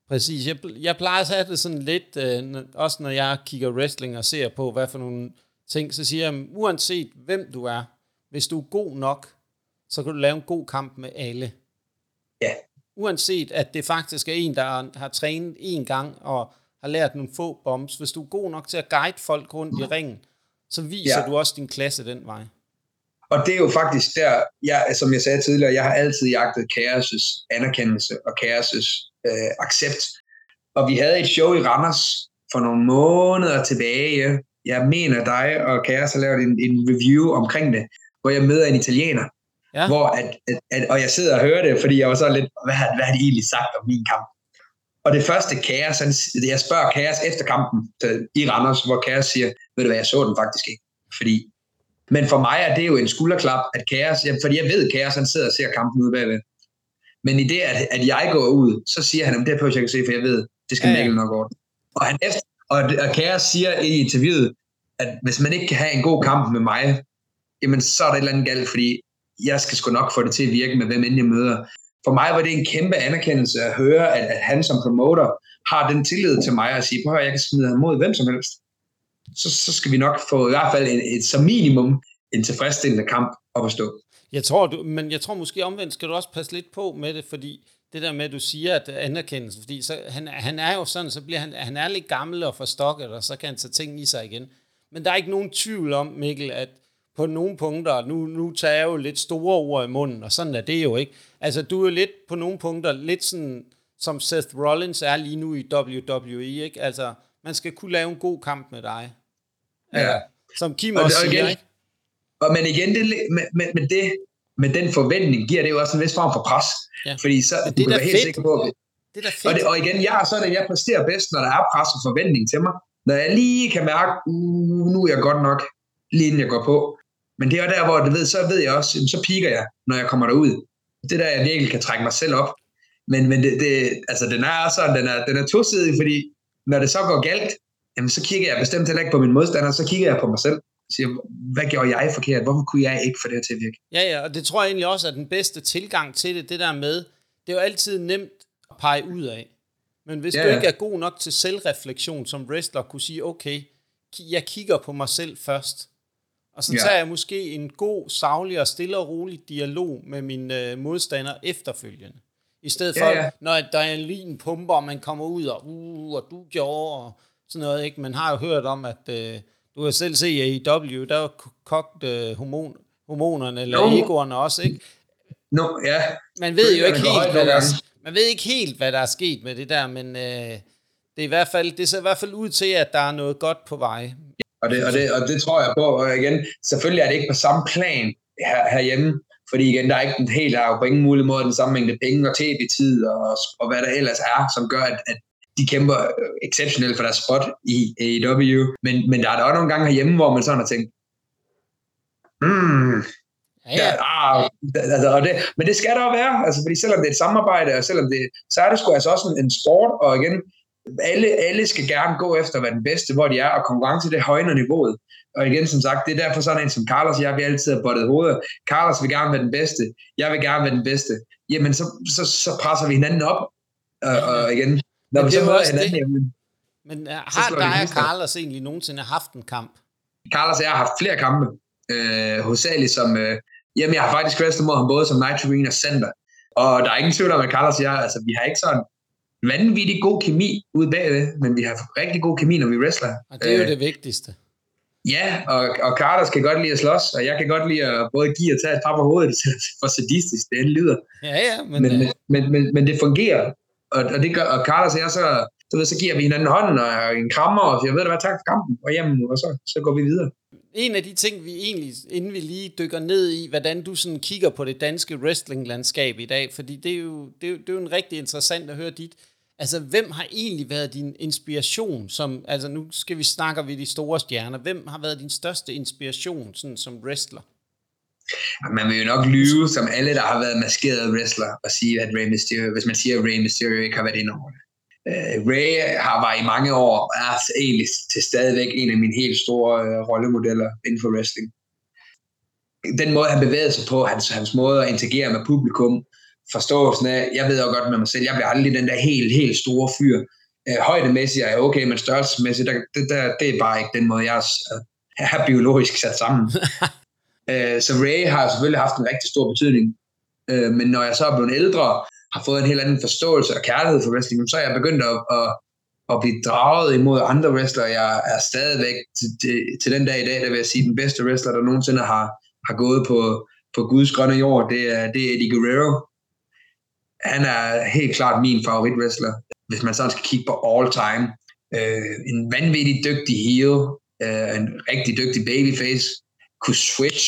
Præcis. Jeg, jeg plejer at have det sådan lidt, øh, også når jeg kigger wrestling og ser på, hvad for nogle ting, så siger jeg, uanset hvem du er, hvis du er god nok, så kan du lave en god kamp med alle. Ja. Uanset at det faktisk er en, der har, trænet en gang og har lært nogle få bombs. Hvis du er god nok til at guide folk rundt i ringen, så viser ja. du også din klasse den vej. Og det er jo faktisk der, jeg, som jeg sagde tidligere, jeg har altid jagtet Chaos' anerkendelse og Chaos' øh, accept. Og vi havde et show i Randers for nogle måneder tilbage. Jeg mener dig og Chaos har lavet en, en review omkring det, hvor jeg møder en italiener. Ja. Hvor at, at, at, og jeg sidder og hører det, fordi jeg var så lidt, hvad, hvad har de egentlig sagt om min kamp? Og det første Kaos, han, jeg spørger Kaos efter kampen til, i Randers, hvor Kaos siger, ved du hvad, jeg så den faktisk ikke. Fordi, men for mig er det jo en skulderklap, at ja, fordi jeg ved, at han sidder og ser kampen ude bagved. Men i det, at, at jeg går ud, så siger han, det er jeg kan se, for jeg ved, det skal ja, ja. Mikkel nok ordne. Og, han efter, og, og Kaos siger i interviewet, at hvis man ikke kan have en god kamp med mig, jamen så er der et eller andet galt, fordi jeg skal sgu nok få det til at virke med, hvem end jeg møder. For mig var det en kæmpe anerkendelse at høre, at, at han som promoter har den tillid til mig at sige, prøv jeg kan smide ham mod hvem som helst. Så, så skal vi nok få i hvert fald et, et, som minimum en tilfredsstillende kamp op at stå. Jeg tror, du, men jeg tror måske omvendt skal du også passe lidt på med det, fordi det der med, at du siger, at anerkendelse, fordi så, han, han er jo sådan, så bliver han, han er lidt gammel og forstokket, og så kan han tage ting i sig igen. Men der er ikke nogen tvivl om, Mikkel, at på nogle punkter, nu, nu tager jeg jo lidt store ord i munden, og sådan er det jo ikke. Altså, du er lidt på nogle punkter, lidt sådan, som Seth Rollins er lige nu i WWE, ikke? Altså, man skal kunne lave en god kamp med dig. Ja. Som Kim og, også og igen, siger, ikke? Og, men igen, det, med, med, med, det, med den forventning giver det jo også en vis form for pres. Ja. Fordi så men det er da helt fedt. sikker på, at, det er da fedt. Og, det, og igen, jeg er sådan, at jeg præsterer bedst, når der er pres og forventning til mig. Når jeg lige kan mærke, uh, nu er jeg godt nok, lige inden jeg går på. Men det er der, hvor du ved, så ved jeg også, så piker jeg, når jeg kommer derud. Det der, jeg virkelig kan trække mig selv op. Men, men det, det, altså, den er sådan, den er, den er tosidig, fordi når det så går galt, jamen, så kigger jeg bestemt heller ikke på min modstander, så kigger jeg på mig selv. Siger, hvad gjorde jeg forkert? Hvorfor kunne jeg ikke få det her til at virke? Ja, ja, og det tror jeg egentlig også er den bedste tilgang til det, det der med, det er jo altid nemt at pege ud af. Men hvis ja, du ikke er god nok til selvreflektion som wrestler, kunne sige, okay, jeg kigger på mig selv først. Og så ja. tager jeg måske en god, savlig og stille og rolig dialog med min øh, modstander efterfølgende. I stedet for, ja, ja. når der er en pumper, og man kommer ud og, uh, og du gjorde, og sådan noget. Ikke? Man har jo hørt om, at øh, du har selv set i W, der var kogt øh, hormon, hormonerne, eller no. egoerne også, ikke? No, ja. Man ved jo ikke helt, hvad der, man ved ikke helt, hvad der er sket med det der, men øh, det, er i hvert fald, det ser i hvert fald ud til, at der er noget godt på vej. Og det, og det, og det tror jeg på, og igen, selvfølgelig er det ikke på samme plan her, herhjemme, fordi igen, der er ikke helt, der er jo på ingen mulig måde den samme mængde penge og tv-tid og, og hvad der ellers er, som gør, at, at de kæmper exceptionelt for deres spot i AEW. Men, men der er der også nogle gange herhjemme, hvor man sådan har tænkt, hmm, Ja, ja. ah, altså, og det, men det skal der jo være, altså, fordi selvom det er et samarbejde, og selvom det, så er det sgu altså også en, en sport, og igen, alle, alle skal gerne gå efter at være den bedste, hvor de er, og konkurrence det højner niveauet. Og igen, som sagt, det er derfor sådan en som Carlos og jeg, vi altid har bottet hovedet. Carlos vil gerne være den bedste, jeg vil gerne være den bedste. Jamen, så, så, så presser vi hinanden op, og, og igen, når vi så møder hinanden, det. jamen, Men uh, har dig og Carlos egentlig nogensinde haft en kamp? Carlos og jeg har haft flere kampe, øh, hovedsageligt som, øh, jamen jeg har faktisk wrestlet mod ham både som Night Arena og Center. Og der er ingen tvivl om, at Carlos og jeg, altså vi har ikke sådan vanvittig god kemi ude bagved, men vi har rigtig god kemi, når vi wrestler. Og det er jo øh, det vigtigste. Ja, og, og Carlos kan godt lide at slås, og jeg kan godt lide at både give og tage et par på hovedet, for sadistisk det lyder. Ja, ja, men, men, men, men, men, men det fungerer, og, og, det gør, og Carlos og jeg, så, du ved, så giver vi hinanden hånden og en krammer, og jeg ved da hvad, tak for kampen, og hjem, og så, så går vi videre. En af de ting, vi egentlig, inden vi lige dykker ned i, hvordan du sådan kigger på det danske wrestlinglandskab i dag, fordi det er jo, det er jo, det er jo en rigtig interessant at høre dit, Altså, hvem har egentlig været din inspiration? Som, altså, nu skal vi snakke ved de store stjerner. Hvem har været din største inspiration sådan, som wrestler? Man vil jo nok lyve, som alle, der har været maskerede wrestler, og sige, at Rey Mysterio, hvis man siger, at Rey Mysterio ikke har været inde over det. Uh, Rey har var i mange år, er egentlig til stadigvæk en af mine helt store uh, rollemodeller inden for wrestling. Den måde, han bevægede sig på, hans, hans måde at interagere med publikum, forståelsen af, jeg ved jo godt med mig selv, jeg bliver aldrig den der helt, helt store fyr. Øh, højdemæssigt er jeg okay, men størrelsesmæssigt, der, det, der, det er bare ikke den måde, jeg er, er biologisk sat sammen. øh, så Ray har selvfølgelig haft en rigtig stor betydning. Øh, men når jeg så er blevet ældre, har fået en helt anden forståelse og kærlighed for wrestling, så er jeg begyndt at, at, at blive draget imod andre wrestlere. Jeg er stadigvæk til, til, til den dag i dag, der vil jeg sige, den bedste wrestler, der nogensinde har, har gået på, på Guds grønne jord, det er, det er Eddie Guerrero han er helt klart min favorit wrestler, hvis man sådan skal kigge på all time. Øh, en vanvittig dygtig heel, øh, en rigtig dygtig babyface, kunne switch,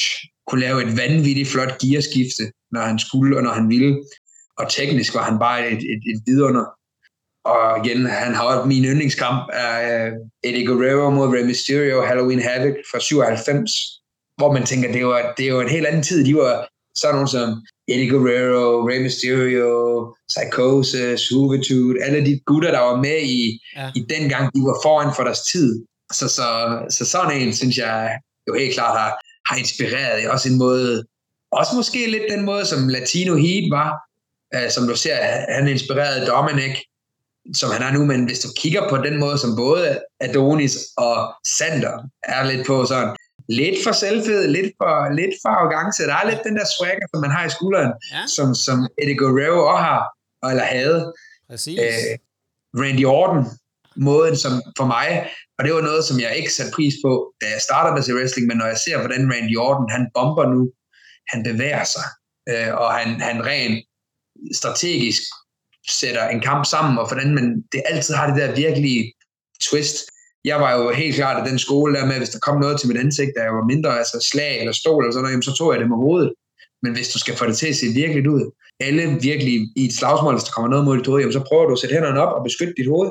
kunne lave et vanvittigt flot gearskifte, når han skulle og når han ville. Og teknisk var han bare et, et, et vidunder. Og igen, han har også min yndlingskamp af uh, Eddie Guerrero mod Rey Mysterio, Halloween Havoc fra 97, hvor man tænker, det var, det var en helt anden tid. De var sådan nogle som Eddie Guerrero, Rey Mysterio, Psychosis, Juventude, alle de gutter, der var med i, ja. i den gang, de var foran for deres tid. Så, så, så sådan en, synes jeg jo helt klart har, har inspireret også en måde også måske lidt den måde, som Latino Heat var, uh, som du ser, han inspirerede Dominic, som han er nu, men hvis du kigger på den måde, som både Adonis og Sander er lidt på sådan, lidt for selvfed, lidt for, lidt for arrogance. Der er lidt den der swagger, som man har i skulderen, ja. som, som Eddie Guerrero også har, eller havde. Præcis. Øh, Randy Orton, måden som for mig, og det var noget, som jeg ikke satte pris på, da jeg startede med at se wrestling, men når jeg ser, hvordan Randy Orton, han bomber nu, han bevæger sig, øh, og han, han rent strategisk sætter en kamp sammen, og hvordan man det altid har det der virkelige twist. Jeg var jo helt klart af den skole der med, hvis der kom noget til mit ansigt, da jeg var mindre, altså slag eller stol eller sådan noget, så tog jeg det med hovedet. Men hvis du skal få det til at se virkeligt ud, alle virkelig i et slagsmål, hvis der kommer noget mod dit hoved, så prøver du at sætte hænderne op og beskytte dit hoved.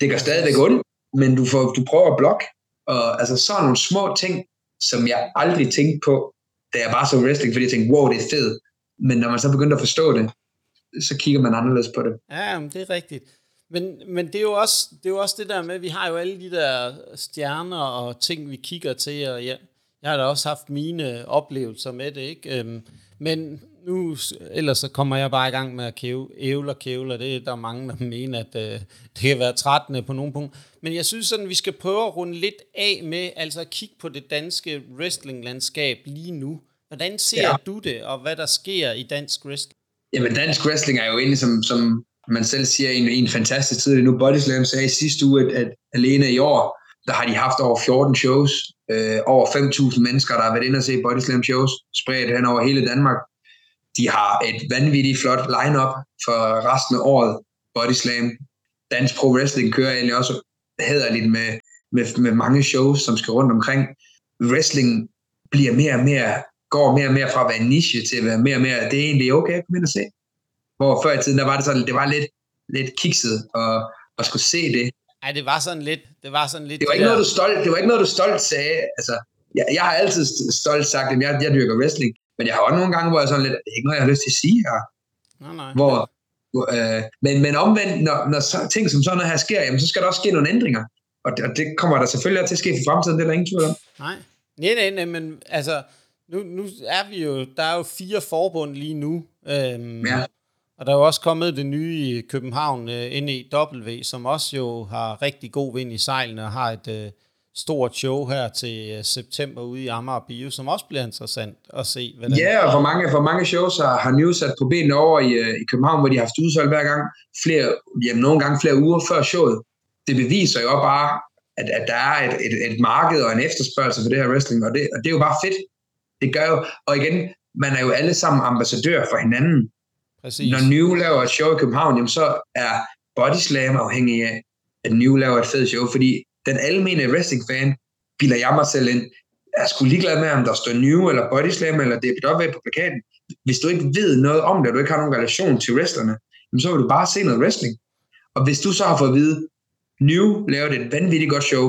Det gør stadigvæk ondt, men du, får, du prøver at blokke. Og altså sådan nogle små ting, som jeg aldrig tænkte på, da jeg bare så wrestling, fordi jeg tænkte, wow, det er fedt. Men når man så begyndte at forstå det, så kigger man anderledes på det. Ja, men det er rigtigt. Men, men det, er jo også, det er jo også det der med, at vi har jo alle de der stjerner og ting, vi kigger til, og jeg, jeg har da også haft mine oplevelser med det, ikke? Øhm, men nu, ellers så kommer jeg bare i gang med at kæve, ævle og kævle, og det er der mange, der mener, at øh, det kan være trættende på nogle punkter. Men jeg synes sådan, vi skal prøve at runde lidt af med, altså at kigge på det danske wrestlinglandskab lige nu. Hvordan ser ja. du det, og hvad der sker i dansk wrestling? Jamen, dansk wrestling er jo egentlig, som, som man selv siger, en, en fantastisk tid. Nu Bodyslam sagde i sidste uge, at, at alene i år, der har de haft over 14 shows. Øh, over 5.000 mennesker, der har været inde og se Bodyslam shows, spredt hen over hele Danmark. De har et vanvittigt flot lineup for resten af året. Bodyslam. Dansk Pro Wrestling kører egentlig også hæderligt med, med, med mange shows, som skal rundt omkring. Wrestling bliver mere og mere går mere og mere fra at være niche til at være mere og mere, det er egentlig okay at komme ind og se. Hvor før i tiden, der var det sådan, det var lidt, lidt kikset at, at skulle se det. Nej, det var sådan lidt, det var sådan lidt... Det var ikke, noget, du stolt, det var ikke noget, du stolt sagde. Altså, jeg, jeg har altid stolt sagt, at jeg, jeg dyrker wrestling, men jeg har også nogle gange, hvor jeg sådan lidt, det er ikke noget, jeg har lyst til at sige her. Nej, nej. Hvor, øh, men, men omvendt, når, når så, ting som sådan her sker, jamen, så skal der også ske nogle ændringer. Og det, og det kommer der selvfølgelig til at ske i fremtiden, det er der ingen tvivl om. Nej, nej, nej, nej men altså, nu, nu er vi jo, der er jo fire forbund lige nu. Øhm, ja. Og der er jo også kommet det nye i København, øh, NEW, som også jo har rigtig god vind i sejlene og har et uh, stort show her til uh, september ude i Amager Bio, som også bliver interessant at se. Hvordan ja, og for mange, for mange shows har, har News sat på benene over i, uh, i København, hvor de har haft udsolgt hver gang, flere, jamen, nogle gange flere uger før showet. Det beviser jo bare, at, at der er et, et, et marked og en efterspørgsel for det her wrestling, og det, og det er jo bare fedt det gør jo, og igen, man er jo alle sammen ambassadør for hinanden. Præcis. Når New laver et show i København, jamen så er Body Slam afhængig af, at New laver et fedt show, fordi den almene wrestling-fan bilder jeg mig selv ind, er sgu ligeglad med, om der står New eller Body Slam eller DPW på plakaten. Hvis du ikke ved noget om det, og du ikke har nogen relation til wrestlerne, så vil du bare se noget wrestling. Og hvis du så har fået at vide, New laver det et vanvittigt godt show,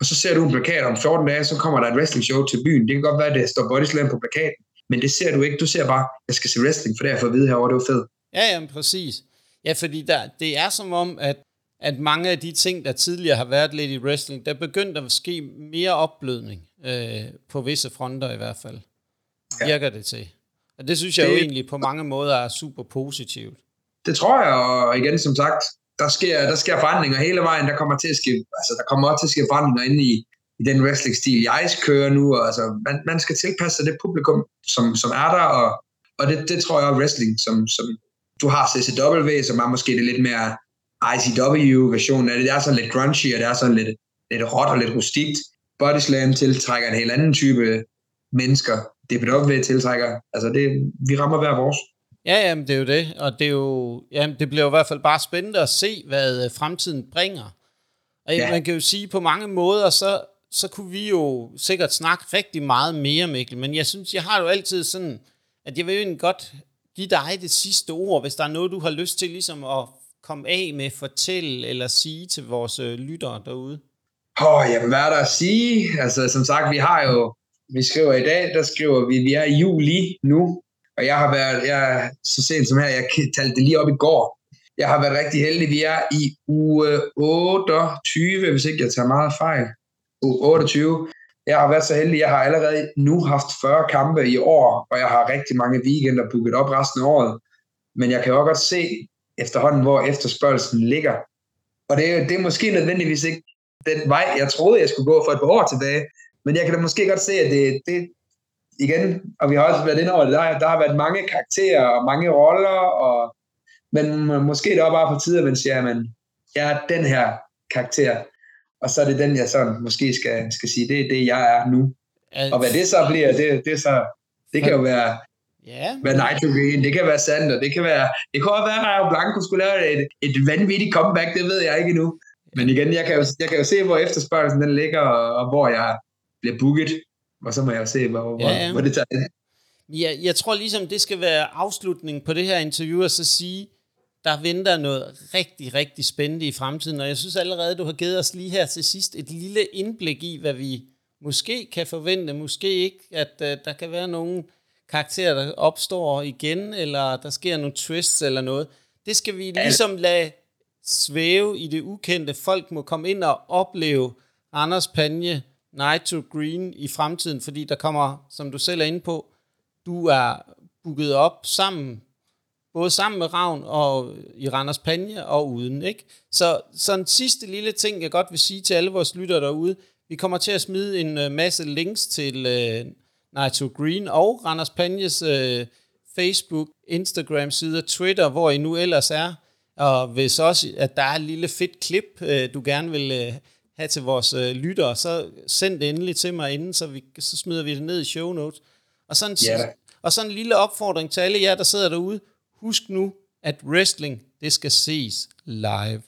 og så ser du en plakat om 14 dage, så kommer der et wrestling show til byen. Det kan godt være, at det står body slam på plakaten, men det ser du ikke. Du ser bare, jeg skal se wrestling, for det har jeg fået at vide herovre, det var fedt. Ja, ja, præcis. Ja, fordi der, det er som om, at, at mange af de ting, der tidligere har været lidt i wrestling, der begyndte at ske mere opblødning, øh, på visse fronter i hvert fald. Ja. Virker det til. Og det synes jeg det, jo egentlig på mange måder er super positivt. Det tror jeg, og igen som sagt, der sker, der sker forandringer hele vejen. Der kommer til at ske, altså, der kommer også til at ske forandringer inde i, i den wrestling-stil, jeg kører nu. Og, altså, man, man skal tilpasse sig det publikum, som, som er der, og, og det, det tror jeg er wrestling, som, som du har CCW, som er måske det lidt mere ICW-version af det. Det er sådan lidt grungy, og det er sådan lidt, lidt råt og lidt rustikt. Body Slam tiltrækker en helt anden type mennesker. DPW tiltrækker, altså det, vi rammer hver vores. Ja, jamen, det er jo det, og det, er jo, jamen, det bliver jo i hvert fald bare spændende at se, hvad øh, fremtiden bringer. Og ja. man kan jo sige, på mange måder, så, så kunne vi jo sikkert snakke rigtig meget mere, Mikkel, men jeg synes, jeg har jo altid sådan, at jeg vil jo godt give dig det sidste ord, hvis der er noget, du har lyst til ligesom at komme af med, fortælle eller sige til vores øh, lyttere derude. Åh, oh, jamen hvad er der at sige? Altså, som sagt, vi har jo, vi skriver i dag, der skriver vi, vi er i juli nu, og jeg har været, jeg, så sent som her, jeg talte det lige op i går, jeg har været rigtig heldig. Vi er i uge 28, hvis ikke jeg tager meget fejl. Uge 28. jeg har været så heldig, jeg har allerede nu haft 40 kampe i år, og jeg har rigtig mange weekender booket op resten af året. Men jeg kan også godt se efterhånden, hvor efterspørgelsen ligger. Og det er, det er måske nødvendigvis ikke den vej, jeg troede, jeg skulle gå for et par år tilbage. Men jeg kan da måske godt se, at det, det igen, og vi har også været inde over det, der, der har været mange karakterer og mange roller, og, men måske det er bare på tide, at man siger, at jeg er den her karakter, og så er det den, jeg sådan måske skal, skal sige, det er det, jeg er nu. Og hvad det så bliver, det, det, så, det kan jo være, Ja. Være Nitro Green, det kan være Sander, det kan være, det kan også være, at Rayo Blanco skulle lave et, et vanvittigt comeback, det ved jeg ikke endnu. Men igen, jeg kan jo, jeg kan jo se, hvor efterspørgelsen den ligger, og, og hvor jeg bliver booket, og så må jeg jo se, hvor, ja, ja. hvor, hvor det tager det. Ja, jeg tror ligesom, det skal være afslutningen på det her interview, og så sige, der venter noget rigtig, rigtig spændende i fremtiden, og jeg synes allerede, du har givet os lige her til sidst et lille indblik i, hvad vi måske kan forvente, måske ikke, at uh, der kan være nogle karakterer, der opstår igen, eller der sker nogle twists eller noget. Det skal vi ligesom lade svæve i det ukendte. Folk må komme ind og opleve Anders Panje, Nitro Green i fremtiden, fordi der kommer, som du selv er inde på, du er booket op sammen, både sammen med Ravn og i Randers Panje og uden. Ikke? Så sådan sidste lille ting, jeg godt vil sige til alle vores lyttere derude, vi kommer til at smide en øh, masse links til uh, Nitro Green og Randers Panjes uh, Facebook, Instagram side og Twitter, hvor I nu ellers er. Og hvis også, at der er et lille fedt klip, uh, du gerne vil uh, have til vores uh, lyttere, så send det endelig til mig inden, så, vi, så smider vi det ned i show notes. Og sådan, yeah. og sådan en lille opfordring til alle jer, der sidder derude. Husk nu, at wrestling, det skal ses live.